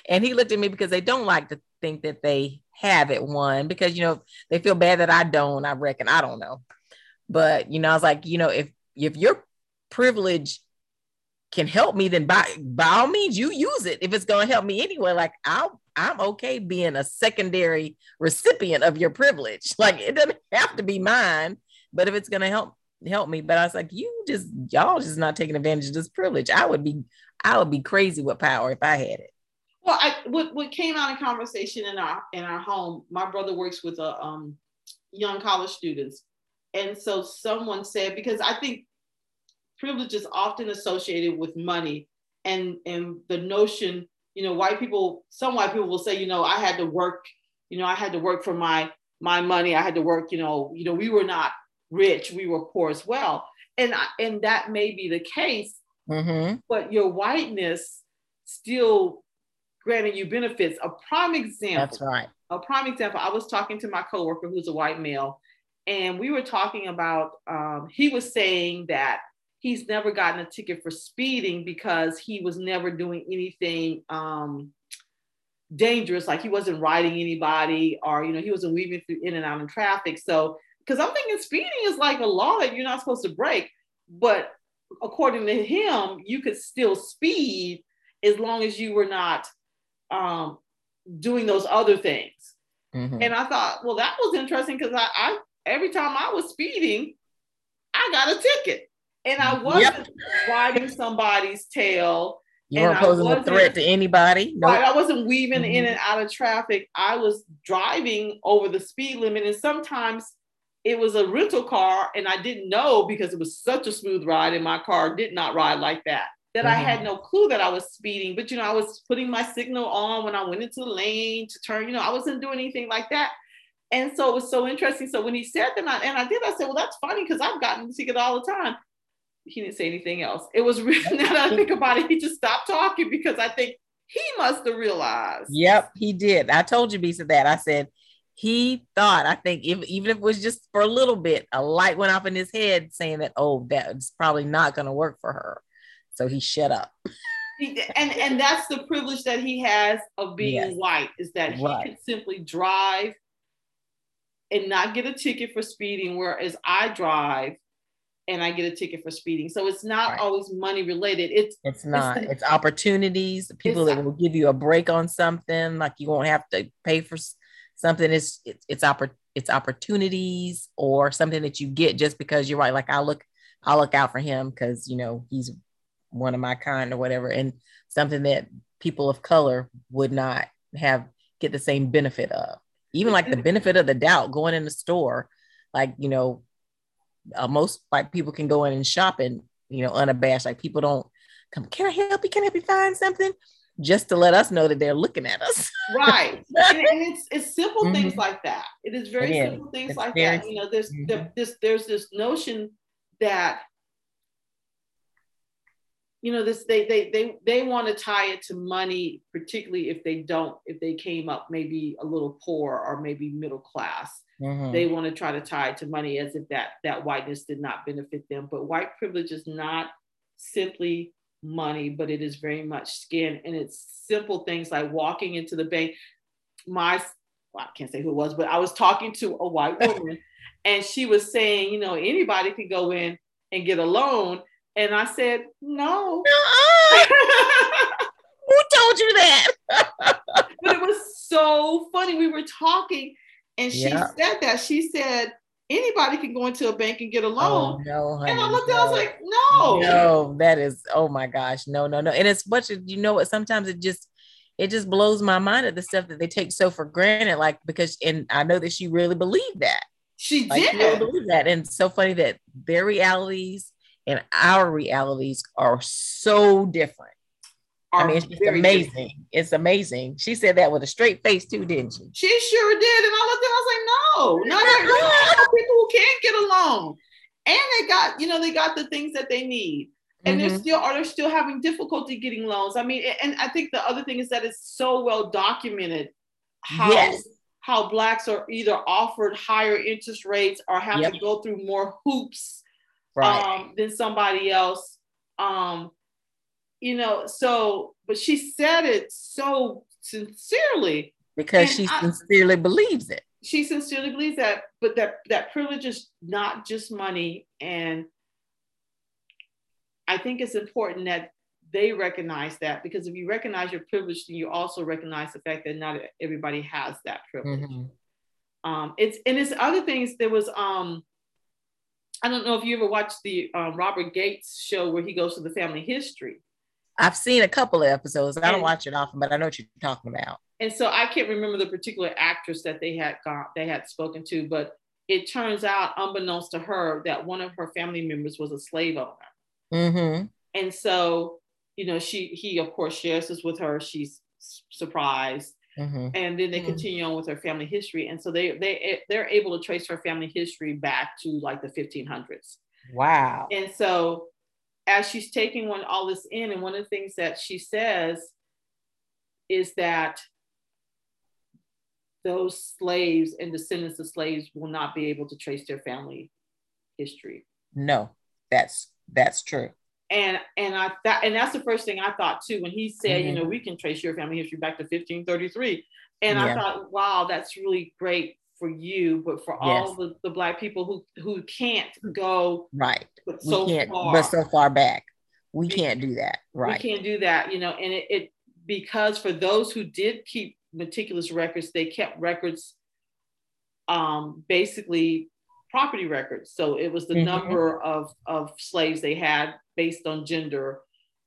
[SPEAKER 1] and he looked at me because they don't like to think that they have it one because you know they feel bad that I don't I reckon I don't know but you know I was like you know if if your privilege can help me then by by all means you use it if it's going to help me anyway. Like I'll I'm okay being a secondary recipient of your privilege. Like it doesn't have to be mine but if it's going to help help me. But I was like you just y'all just not taking advantage of this privilege. I would be I would be crazy with power if I had it.
[SPEAKER 2] Well, I, what what came out in conversation in our in our home, my brother works with a um, young college students, and so someone said because I think privilege is often associated with money, and and the notion, you know, white people, some white people will say, you know, I had to work, you know, I had to work for my my money, I had to work, you know, you know, we were not rich, we were poor as well, and I, and that may be the case, mm-hmm. but your whiteness still granting you benefits. A prime example.
[SPEAKER 1] That's right.
[SPEAKER 2] A prime example. I was talking to my coworker who's a white male, and we were talking about. Um, he was saying that he's never gotten a ticket for speeding because he was never doing anything um, dangerous, like he wasn't riding anybody, or you know, he wasn't weaving through in and out in traffic. So, because I'm thinking speeding is like a law that you're not supposed to break, but according to him, you could still speed as long as you were not um, doing those other things. Mm-hmm. And I thought, well, that was interesting because I, I every time I was speeding, I got a ticket, and I wasn't yep. riding somebody's tail.
[SPEAKER 1] You weren't posing a threat to anybody.
[SPEAKER 2] Nope. Right, I wasn't weaving mm-hmm. in and out of traffic. I was driving over the speed limit, and sometimes it was a rental car, and I didn't know because it was such a smooth ride, and my car did not ride like that that mm-hmm. I had mm-hmm. no clue that I was speeding. But you know, I was putting my signal on when I went into the lane to turn. You know, I wasn't doing anything like that. And so it was so interesting. So when he said that, and I, and I did, I said, "Well, that's funny because I've gotten the ticket all the time." He didn't say anything else. It was really now that I think about it, he just stopped talking because I think he must have realized.
[SPEAKER 1] Yep, he did. I told you, Bisa, that I said he thought. I think if, even if it was just for a little bit, a light went off in his head saying that, "Oh, that's probably not going to work for her." So he shut up.
[SPEAKER 2] and and that's the privilege that he has of being yes. white is that he right. can simply drive and not get a ticket for speeding, whereas I drive and I get a ticket for speeding. So it's not right. always money related. It's
[SPEAKER 1] it's not. It's, it's opportunities. People that will give you a break on something, like you won't have to pay for something. It's it's it's, oppor- it's opportunities or something that you get just because you're right. Like I look, I look out for him because you know he's one of my kind or whatever, and something that people of color would not have get the same benefit of. Even like the benefit of the doubt going in the store, like you know, uh, most like people can go in and shop and you know unabashed. Like people don't come. Can I help you? Can I help you find something? Just to let us know that they're looking at us.
[SPEAKER 2] right, and, and, it's it's simple mm-hmm. things like that. It is very simple things it's like very, that. You know, there's mm-hmm. this there's this notion that you know this they they they they want to tie it to money particularly if they don't if they came up maybe a little poor or maybe middle class mm-hmm. they want to try to tie it to money as if that that whiteness did not benefit them but white privilege is not simply money but it is very much skin and it's simple things like walking into the bank my well, i can't say who it was but i was talking to a white woman and she was saying you know anybody can go in and get a loan and I said, no.
[SPEAKER 1] Who told you that?
[SPEAKER 2] but it was so funny. We were talking and she yeah. said that. She said, anybody can go into a bank and get a oh, loan. Oh, no, honey, and I looked no. I was like, no.
[SPEAKER 1] No, that is, oh my gosh. No, no, no. And it's much, as you know what, sometimes it just, it just blows my mind at the stuff that they take so for granted. Like, because, and I know that she really believed that.
[SPEAKER 2] She
[SPEAKER 1] like,
[SPEAKER 2] did
[SPEAKER 1] believe that, and it's so funny that their realities and our realities are so different. I mean, it's just amazing. Different. It's amazing. She said that with a straight face too, didn't she?
[SPEAKER 2] She sure did. And I looked at, I was like, no, not people who can't get along, and they got, you know, they got the things that they need and mm-hmm. they're still are they still having difficulty getting loans i mean and i think the other thing is that it's so well documented how yes. how blacks are either offered higher interest rates or have yep. to go through more hoops right. um, than somebody else um, you know so but she said it so sincerely
[SPEAKER 1] because she I, sincerely believes it
[SPEAKER 2] she sincerely believes that but that that privilege is not just money and I think it's important that they recognize that because if you recognize your privilege, then you also recognize the fact that not everybody has that privilege. Mm-hmm. Um, it's and it's other things. There was um, I don't know if you ever watched the um, Robert Gates show where he goes to the family history.
[SPEAKER 1] I've seen a couple of episodes. I don't watch it often, but I know what you're talking about.
[SPEAKER 2] And so I can't remember the particular actress that they had got they had spoken to, but it turns out, unbeknownst to her, that one of her family members was a slave owner. Mm-hmm. And so, you know, she he of course shares this with her. She's surprised. Mm-hmm. And then they mm-hmm. continue on with her family history, and so they they they're able to trace her family history back to like the 1500s.
[SPEAKER 1] Wow!
[SPEAKER 2] And so, as she's taking one all this in, and one of the things that she says is that those slaves and descendants of slaves will not be able to trace their family history.
[SPEAKER 1] No, that's that's true.
[SPEAKER 2] And and I that and that's the first thing I thought too when he said, mm-hmm. you know, we can trace your family history back to 1533. And yeah. I thought, wow, that's really great for you, but for yes. all the, the black people who who can't go
[SPEAKER 1] right, but so we can't, far, but so far back, we, we can't do that. Right,
[SPEAKER 2] we can't do that. You know, and it, it because for those who did keep meticulous records, they kept records um, basically property records. So it was the mm-hmm. number of, of slaves they had based on gender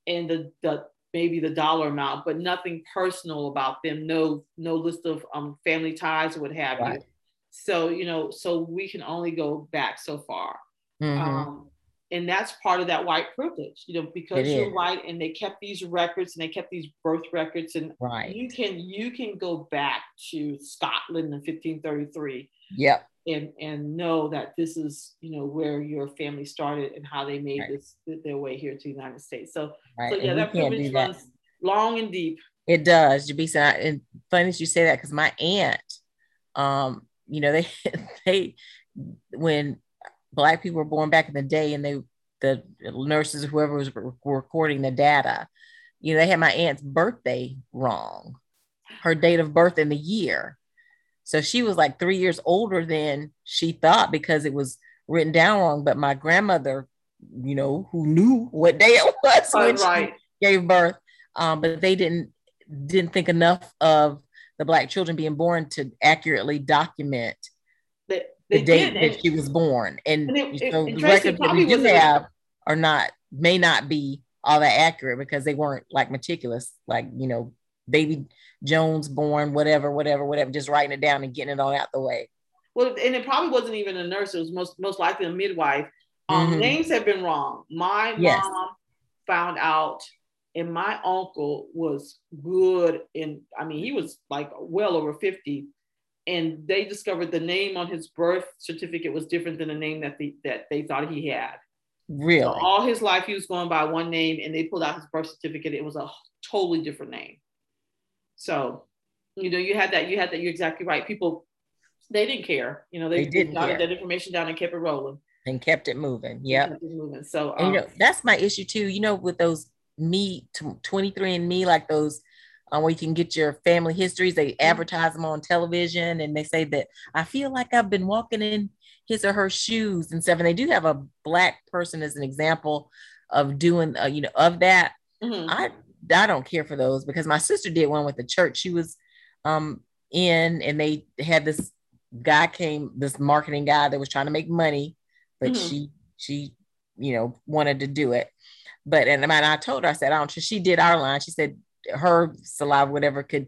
[SPEAKER 2] and the, the maybe the dollar amount, but nothing personal about them. No, no list of um, family ties or what have right. you. So, you know, so we can only go back so far. Mm-hmm. Um, and that's part of that white privilege, you know, because it you're is. white and they kept these records and they kept these birth records and right. you can you can go back to Scotland in 1533.
[SPEAKER 1] Yep
[SPEAKER 2] and and know that this is you know where your family started and how they made right. this their way here to the United States. So right. so yeah, and that privilege runs long and deep.
[SPEAKER 1] It does, Jabisa. And funny that you say that because my aunt, um, you know, they they when black people were born back in the day and they the nurses whoever was recording the data, you know, they had my aunt's birthday wrong, her date of birth and the year. So she was like three years older than she thought because it was written down wrong. But my grandmother, you know, who knew what day it was oh, when right. she gave birth, um, but they didn't didn't think enough of the black children being born to accurately document they the date did. that she was born. And, and it, so it, the records that we do have are not may not be all that accurate because they weren't like meticulous, like you know, baby Jones born, whatever, whatever, whatever, just writing it down and getting it all out the way.
[SPEAKER 2] Well, and it probably wasn't even a nurse, it was most most likely a midwife. Um, mm-hmm. Names have been wrong. My yes. mom found out, and my uncle was good in, I mean, he was like well over 50. And they discovered the name on his birth certificate was different than the name that they that they thought he had.
[SPEAKER 1] Really? So
[SPEAKER 2] all his life he was going by one name, and they pulled out his birth certificate. It was a totally different name. So, you know, you had that, you had that, you're exactly right. People, they didn't care. You know, they, they didn't jotted that information down and kept it rolling.
[SPEAKER 1] And kept it moving. Yeah.
[SPEAKER 2] moving. So,
[SPEAKER 1] um, you know, that's my issue too. You know, with those me 23 and me, like those um, where you can get your family histories. They mm-hmm. advertise them on television and they say that I feel like I've been walking in his or her shoes and stuff. And they do have a black person as an example of doing, uh, you know, of that. Mm-hmm. I I don't care for those because my sister did one with the church. She was um in and they had this guy came, this marketing guy that was trying to make money, but mm-hmm. she she you know wanted to do it. But and I told her, I said, I don't she did our line. She said her saliva, whatever, could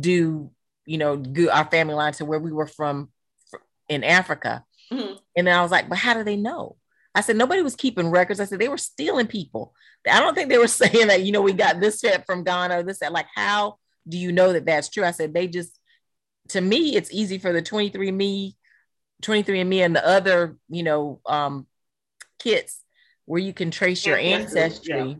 [SPEAKER 1] do, you know, our family line to where we were from in Africa. Mm-hmm. And then I was like, but how do they know? I said, nobody was keeping records. I said, they were stealing people. I don't think they were saying that, you know, we got this set from Ghana, this, that. Like, how do you know that that's true? I said, they just, to me, it's easy for the 23 me 23 and me and the other, you know, um, kits where you can trace your ancestry, yeah.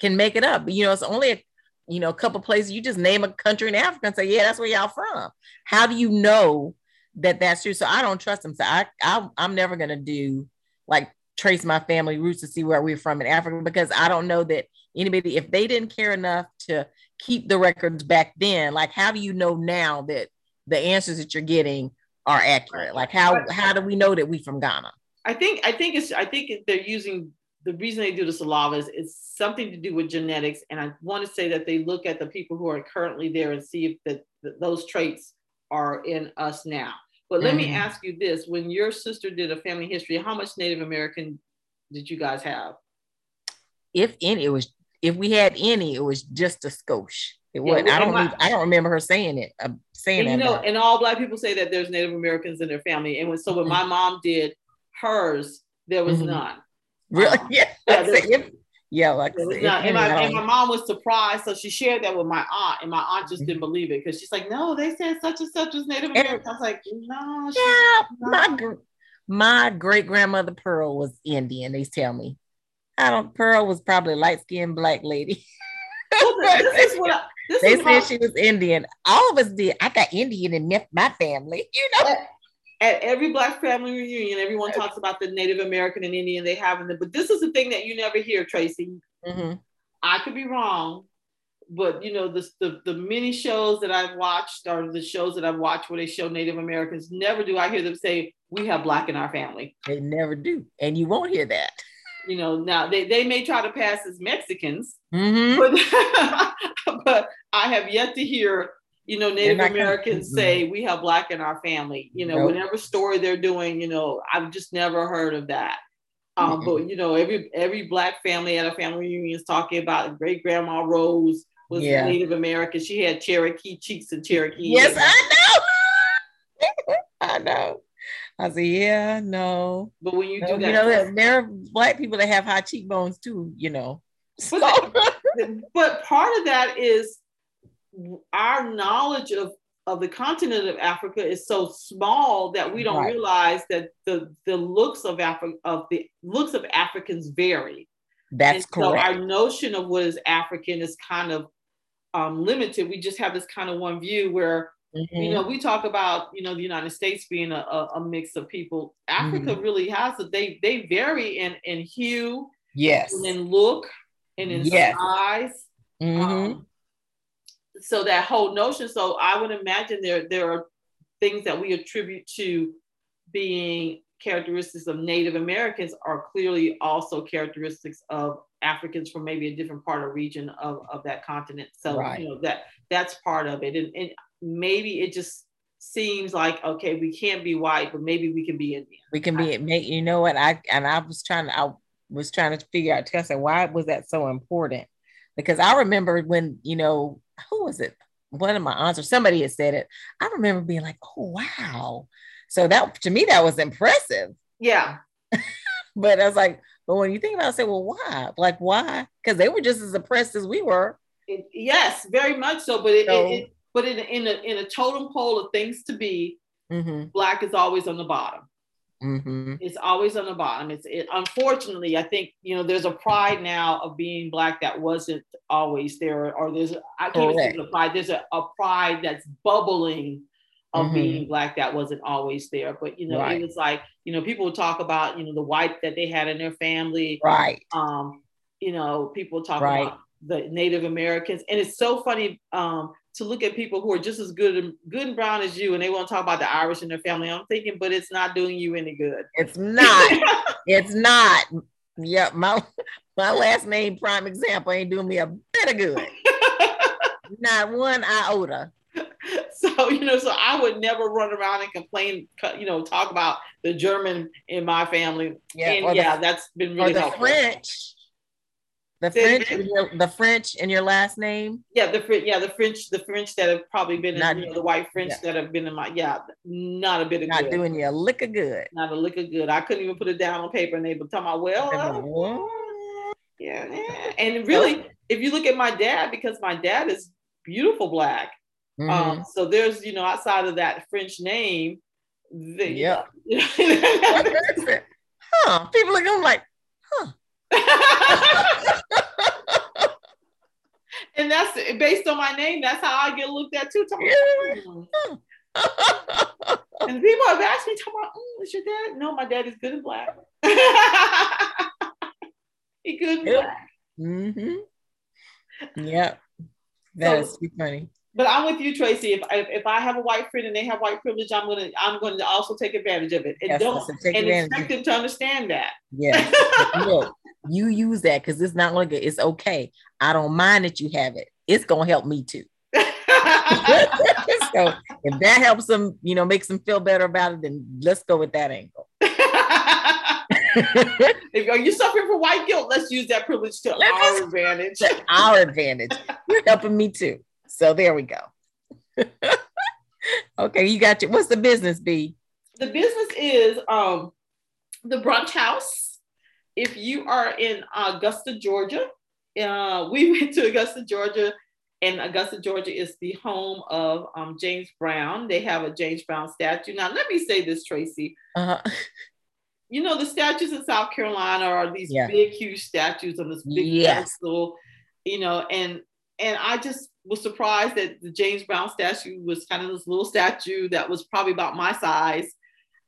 [SPEAKER 1] can make it up. You know, it's only a, you know, a couple places. You just name a country in Africa and say, yeah, that's where y'all from. How do you know that that's true? So I don't trust them. So I, I I'm never gonna do like trace my family roots to see where we're from in Africa because I don't know that anybody, if they didn't care enough to keep the records back then, like how do you know now that the answers that you're getting are accurate? Like how how do we know that we from Ghana?
[SPEAKER 2] I think I think it's I think they're using the reason they do the Salava is it's something to do with genetics, and I want to say that they look at the people who are currently there and see if that those traits are in us now. But let mm-hmm. me ask you this: When your sister did a family history, how much Native American did you guys have?
[SPEAKER 1] If any, it was if we had any, it was just a skosh. It wasn't. I don't. My, I don't remember her saying it. Uh, saying
[SPEAKER 2] and, you know, and all Black people say that there's Native Americans in their family, and when so when mm-hmm. my mom did hers, there was mm-hmm. none.
[SPEAKER 1] Really? Um, yeah. yeah yeah, like
[SPEAKER 2] and, my, and my mom was surprised, so she shared that with my aunt, and my aunt just didn't believe it because she's like, "No, they said such and such was Native American." I was like, "No, yeah,
[SPEAKER 1] my my great grandmother Pearl was Indian. They tell me, I don't. Pearl was probably light skinned black lady. This is what I, this they said she was Indian. All of us did. I got Indian in my family, you know
[SPEAKER 2] at every black family reunion, everyone talks about the Native American and Indian they have in them. But this is the thing that you never hear, Tracy. Mm-hmm. I could be wrong, but you know, the, the the many shows that I've watched or the shows that I've watched where they show Native Americans, never do I hear them say we have black in our family.
[SPEAKER 1] They never do, and you won't hear that.
[SPEAKER 2] You know, now they, they may try to pass as Mexicans, mm-hmm. but, but I have yet to hear you know, Native Americans mm-hmm. say we have black in our family. You know, nope. whatever story they're doing, you know, I've just never heard of that. Um, mm-hmm. But you know, every every black family at a family reunion is talking about great grandma Rose was yeah. Native American. She had Cherokee cheeks and Cherokee.
[SPEAKER 1] Yes, I know. I know. I said, yeah, no.
[SPEAKER 2] But when you do that,
[SPEAKER 1] you know, there are black people that have high cheekbones too. You know.
[SPEAKER 2] But, but part of that is our knowledge of of the continent of Africa is so small that we don't right. realize that the the looks of Africa of the looks of Africans vary.
[SPEAKER 1] That's and correct.
[SPEAKER 2] So our notion of what is African is kind of um, limited. We just have this kind of one view where mm-hmm. you know we talk about you know the United States being a, a, a mix of people. Africa mm-hmm. really has it. They they vary in in hue,
[SPEAKER 1] yes,
[SPEAKER 2] and in look, and in yes. size. Mm-hmm. Um, so that whole notion so i would imagine there there are things that we attribute to being characteristics of native americans are clearly also characteristics of africans from maybe a different part or region of, of that continent. So right. you know that that's part of it. And, and maybe it just seems like okay we can't be white but maybe we can be indian.
[SPEAKER 1] We can be you know what? I and i was trying to i was trying to figure out tessa why was that so important? Because i remember when you know who was it? One of my aunts or somebody had said it. I remember being like, oh wow. So that to me, that was impressive.
[SPEAKER 2] Yeah.
[SPEAKER 1] but I was like, but when you think about it, I say, well, why? Like, why? Because they were just as oppressed as we were.
[SPEAKER 2] It, yes, very much so. But it, so, it, it but in, in a in a totem pole of things to be, mm-hmm. black is always on the bottom. Mm-hmm. It's always on the bottom. It's it, unfortunately, I think you know there's a pride now of being black that wasn't always there, or there's I can't even say the pride. There's a, a pride that's bubbling of mm-hmm. being black that wasn't always there. But you know, right. it was like you know people talk about you know the white that they had in their family,
[SPEAKER 1] right?
[SPEAKER 2] Um, you know, people talk right. about the Native Americans, and it's so funny. Um, to look at people who are just as good and good and brown as you and they want to talk about the Irish in their family. I'm thinking, but it's not doing you any good.
[SPEAKER 1] It's not. it's not. Yeah, my my last name prime example ain't doing me a bit of good. not one iota.
[SPEAKER 2] So, you know, so I would never run around and complain, you know, talk about the German in my family. Yeah, and yeah, the, that's been really
[SPEAKER 1] or the
[SPEAKER 2] helpful.
[SPEAKER 1] French The French, your, the French in your last name.
[SPEAKER 2] Yeah, the French. Yeah, the French. The French that have probably been not, in you know, the white French yeah. that have been in my. Yeah, not a bit of
[SPEAKER 1] not
[SPEAKER 2] good.
[SPEAKER 1] doing you a lick of good.
[SPEAKER 2] Not a lick of good. I couldn't even put it down on paper, and they were talking about well. Uh, yeah, yeah, and really, if you look at my dad, because my dad is beautiful black. Mm-hmm. Um, so there's you know outside of that French name, the,
[SPEAKER 1] yeah. huh? People are going like, huh.
[SPEAKER 2] and that's based on my name. That's how I get looked at too. And people have asked me, "Talking about, mm, is your dad?" No, my dad is good and black. he good and yep. black.
[SPEAKER 1] Mm-hmm. Yep. That so, is funny.
[SPEAKER 2] But I'm with you, Tracy. If, if, if I have a white friend and they have white privilege, I'm gonna I'm going to also take advantage of it and yes, don't and expect them to understand that.
[SPEAKER 1] Yeah, look, you use that because it's not get. It's okay. I don't mind that you have it. It's going to help me too. so if that helps them, you know, makes them feel better about it, then let's go with that angle.
[SPEAKER 2] if you're suffering from white guilt, let's use that privilege to let's our advantage. To
[SPEAKER 1] our advantage. You're helping me too. So there we go. okay, you got your what's the business be?
[SPEAKER 2] The business is um the brunch house. If you are in Augusta, Georgia, uh, we went to Augusta, Georgia, and Augusta, Georgia is the home of um, James Brown. They have a James Brown statue. Now, let me say this, Tracy. Uh-huh. You know, the statues in South Carolina are these yeah. big, huge statues on this big yes. pedestal, you know, and and I just was surprised that the James Brown statue was kind of this little statue that was probably about my size.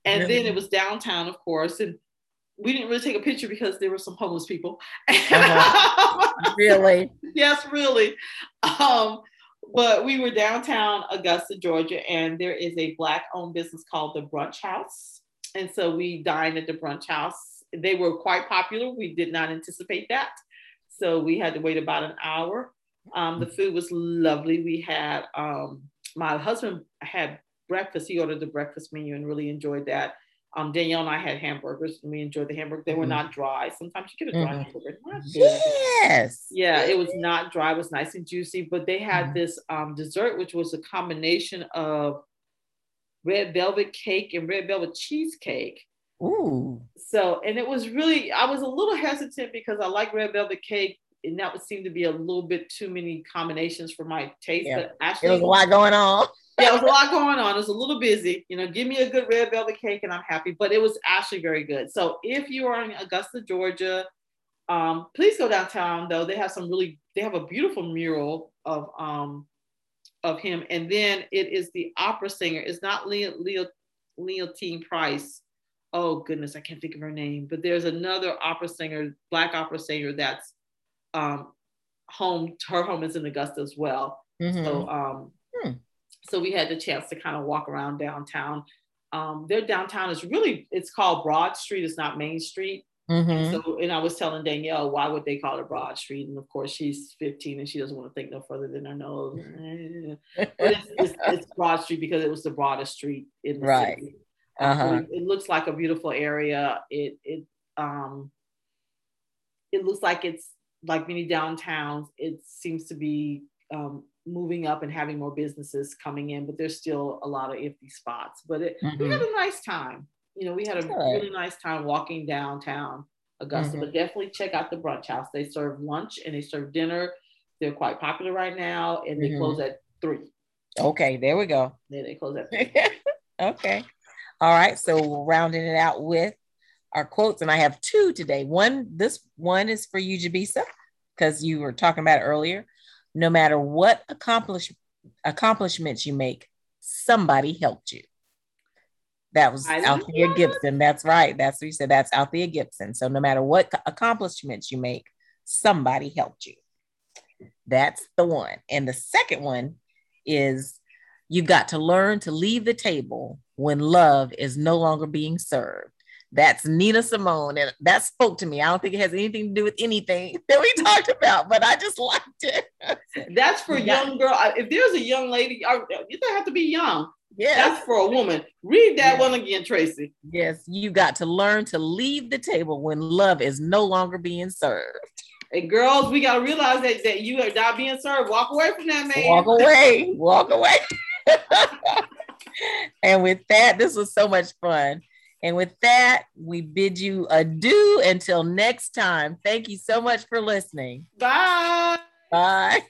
[SPEAKER 2] And really? then it was downtown, of course. And we didn't really take a picture because there were some homeless people.
[SPEAKER 1] Uh-huh. really?
[SPEAKER 2] yes, really. Um, but we were downtown Augusta, Georgia, and there is a Black owned business called the Brunch House. And so we dined at the Brunch House. They were quite popular. We did not anticipate that. So we had to wait about an hour. Um, the food was lovely. We had um, my husband had breakfast. He ordered the breakfast menu and really enjoyed that. Um, Danielle and I had hamburgers and we enjoyed the hamburger. They were mm-hmm. not dry. Sometimes you get a dry mm-hmm. hamburger.
[SPEAKER 1] Yes.
[SPEAKER 2] Yeah, it was not dry. It was nice and juicy. But they had mm-hmm. this um, dessert, which was a combination of red velvet cake and red velvet cheesecake.
[SPEAKER 1] Ooh.
[SPEAKER 2] So, and it was really, I was a little hesitant because I like red velvet cake, and that would seem to be a little bit too many combinations for my taste. Yeah. But
[SPEAKER 1] actually, there was a lot going on.
[SPEAKER 2] yeah, it was a lot going on. It was a little busy. You know, give me a good red velvet cake and I'm happy. But it was actually very good. So if you are in Augusta, Georgia, um, please go downtown. Though they have some really, they have a beautiful mural of um of him, and then it is the opera singer. It's not Leo Leo Leontyne Price. Oh goodness, I can't think of her name. But there's another opera singer, black opera singer that's um, home, her home is in Augusta as well. Mm-hmm. So, um, hmm. so we had the chance to kind of walk around downtown. Um, their downtown is really, it's called Broad Street. It's not Main Street. Mm-hmm. So, and I was telling Danielle, why would they call it Broad Street? And of course, she's 15 and she doesn't want to think no further than her nose. but it's, it's, it's, Broad Street because it was the broadest street in the right. city. Um, uh-huh. it, it, looks like a beautiful area. It it um it looks like it's like many downtowns, it seems to be um, moving up and having more businesses coming in, but there's still a lot of empty spots. But it, mm-hmm. we had mm-hmm. a nice time. You know, we had a Good. really nice time walking downtown Augusta. Mm-hmm. But definitely check out the brunch house. They serve lunch and they serve dinner. They're quite popular right now, and they mm-hmm. close at three.
[SPEAKER 1] Okay, there we go.
[SPEAKER 2] Yeah, they close at three.
[SPEAKER 1] okay. All right. So rounding it out with our quotes, and I have two today. One, this one is for you, Jabisa, because you were talking about earlier. No matter what accomplish accomplishments you make, somebody helped you. That was Althea Gibson. That's right. That's what you said. That's Althea Gibson. So no matter what accomplishments you make, somebody helped you. That's the one. And the second one is you've got to learn to leave the table when love is no longer being served. That's Nina Simone. And that spoke to me. I don't think it has anything to do with anything that we talked about, but I just liked it.
[SPEAKER 2] That's for yeah. young girl. If there's a young lady, you don't have to be young. Yeah. That's for a woman. Read that one again, Tracy.
[SPEAKER 1] Yes. You got to learn to leave the table when love is no longer being served.
[SPEAKER 2] And girls, we gotta realize that, that you are not being served. Walk away from that man.
[SPEAKER 1] Walk away. Walk away. and with that, this was so much fun. And with that, we bid you adieu until next time. Thank you so much for listening.
[SPEAKER 2] Bye.
[SPEAKER 1] Bye.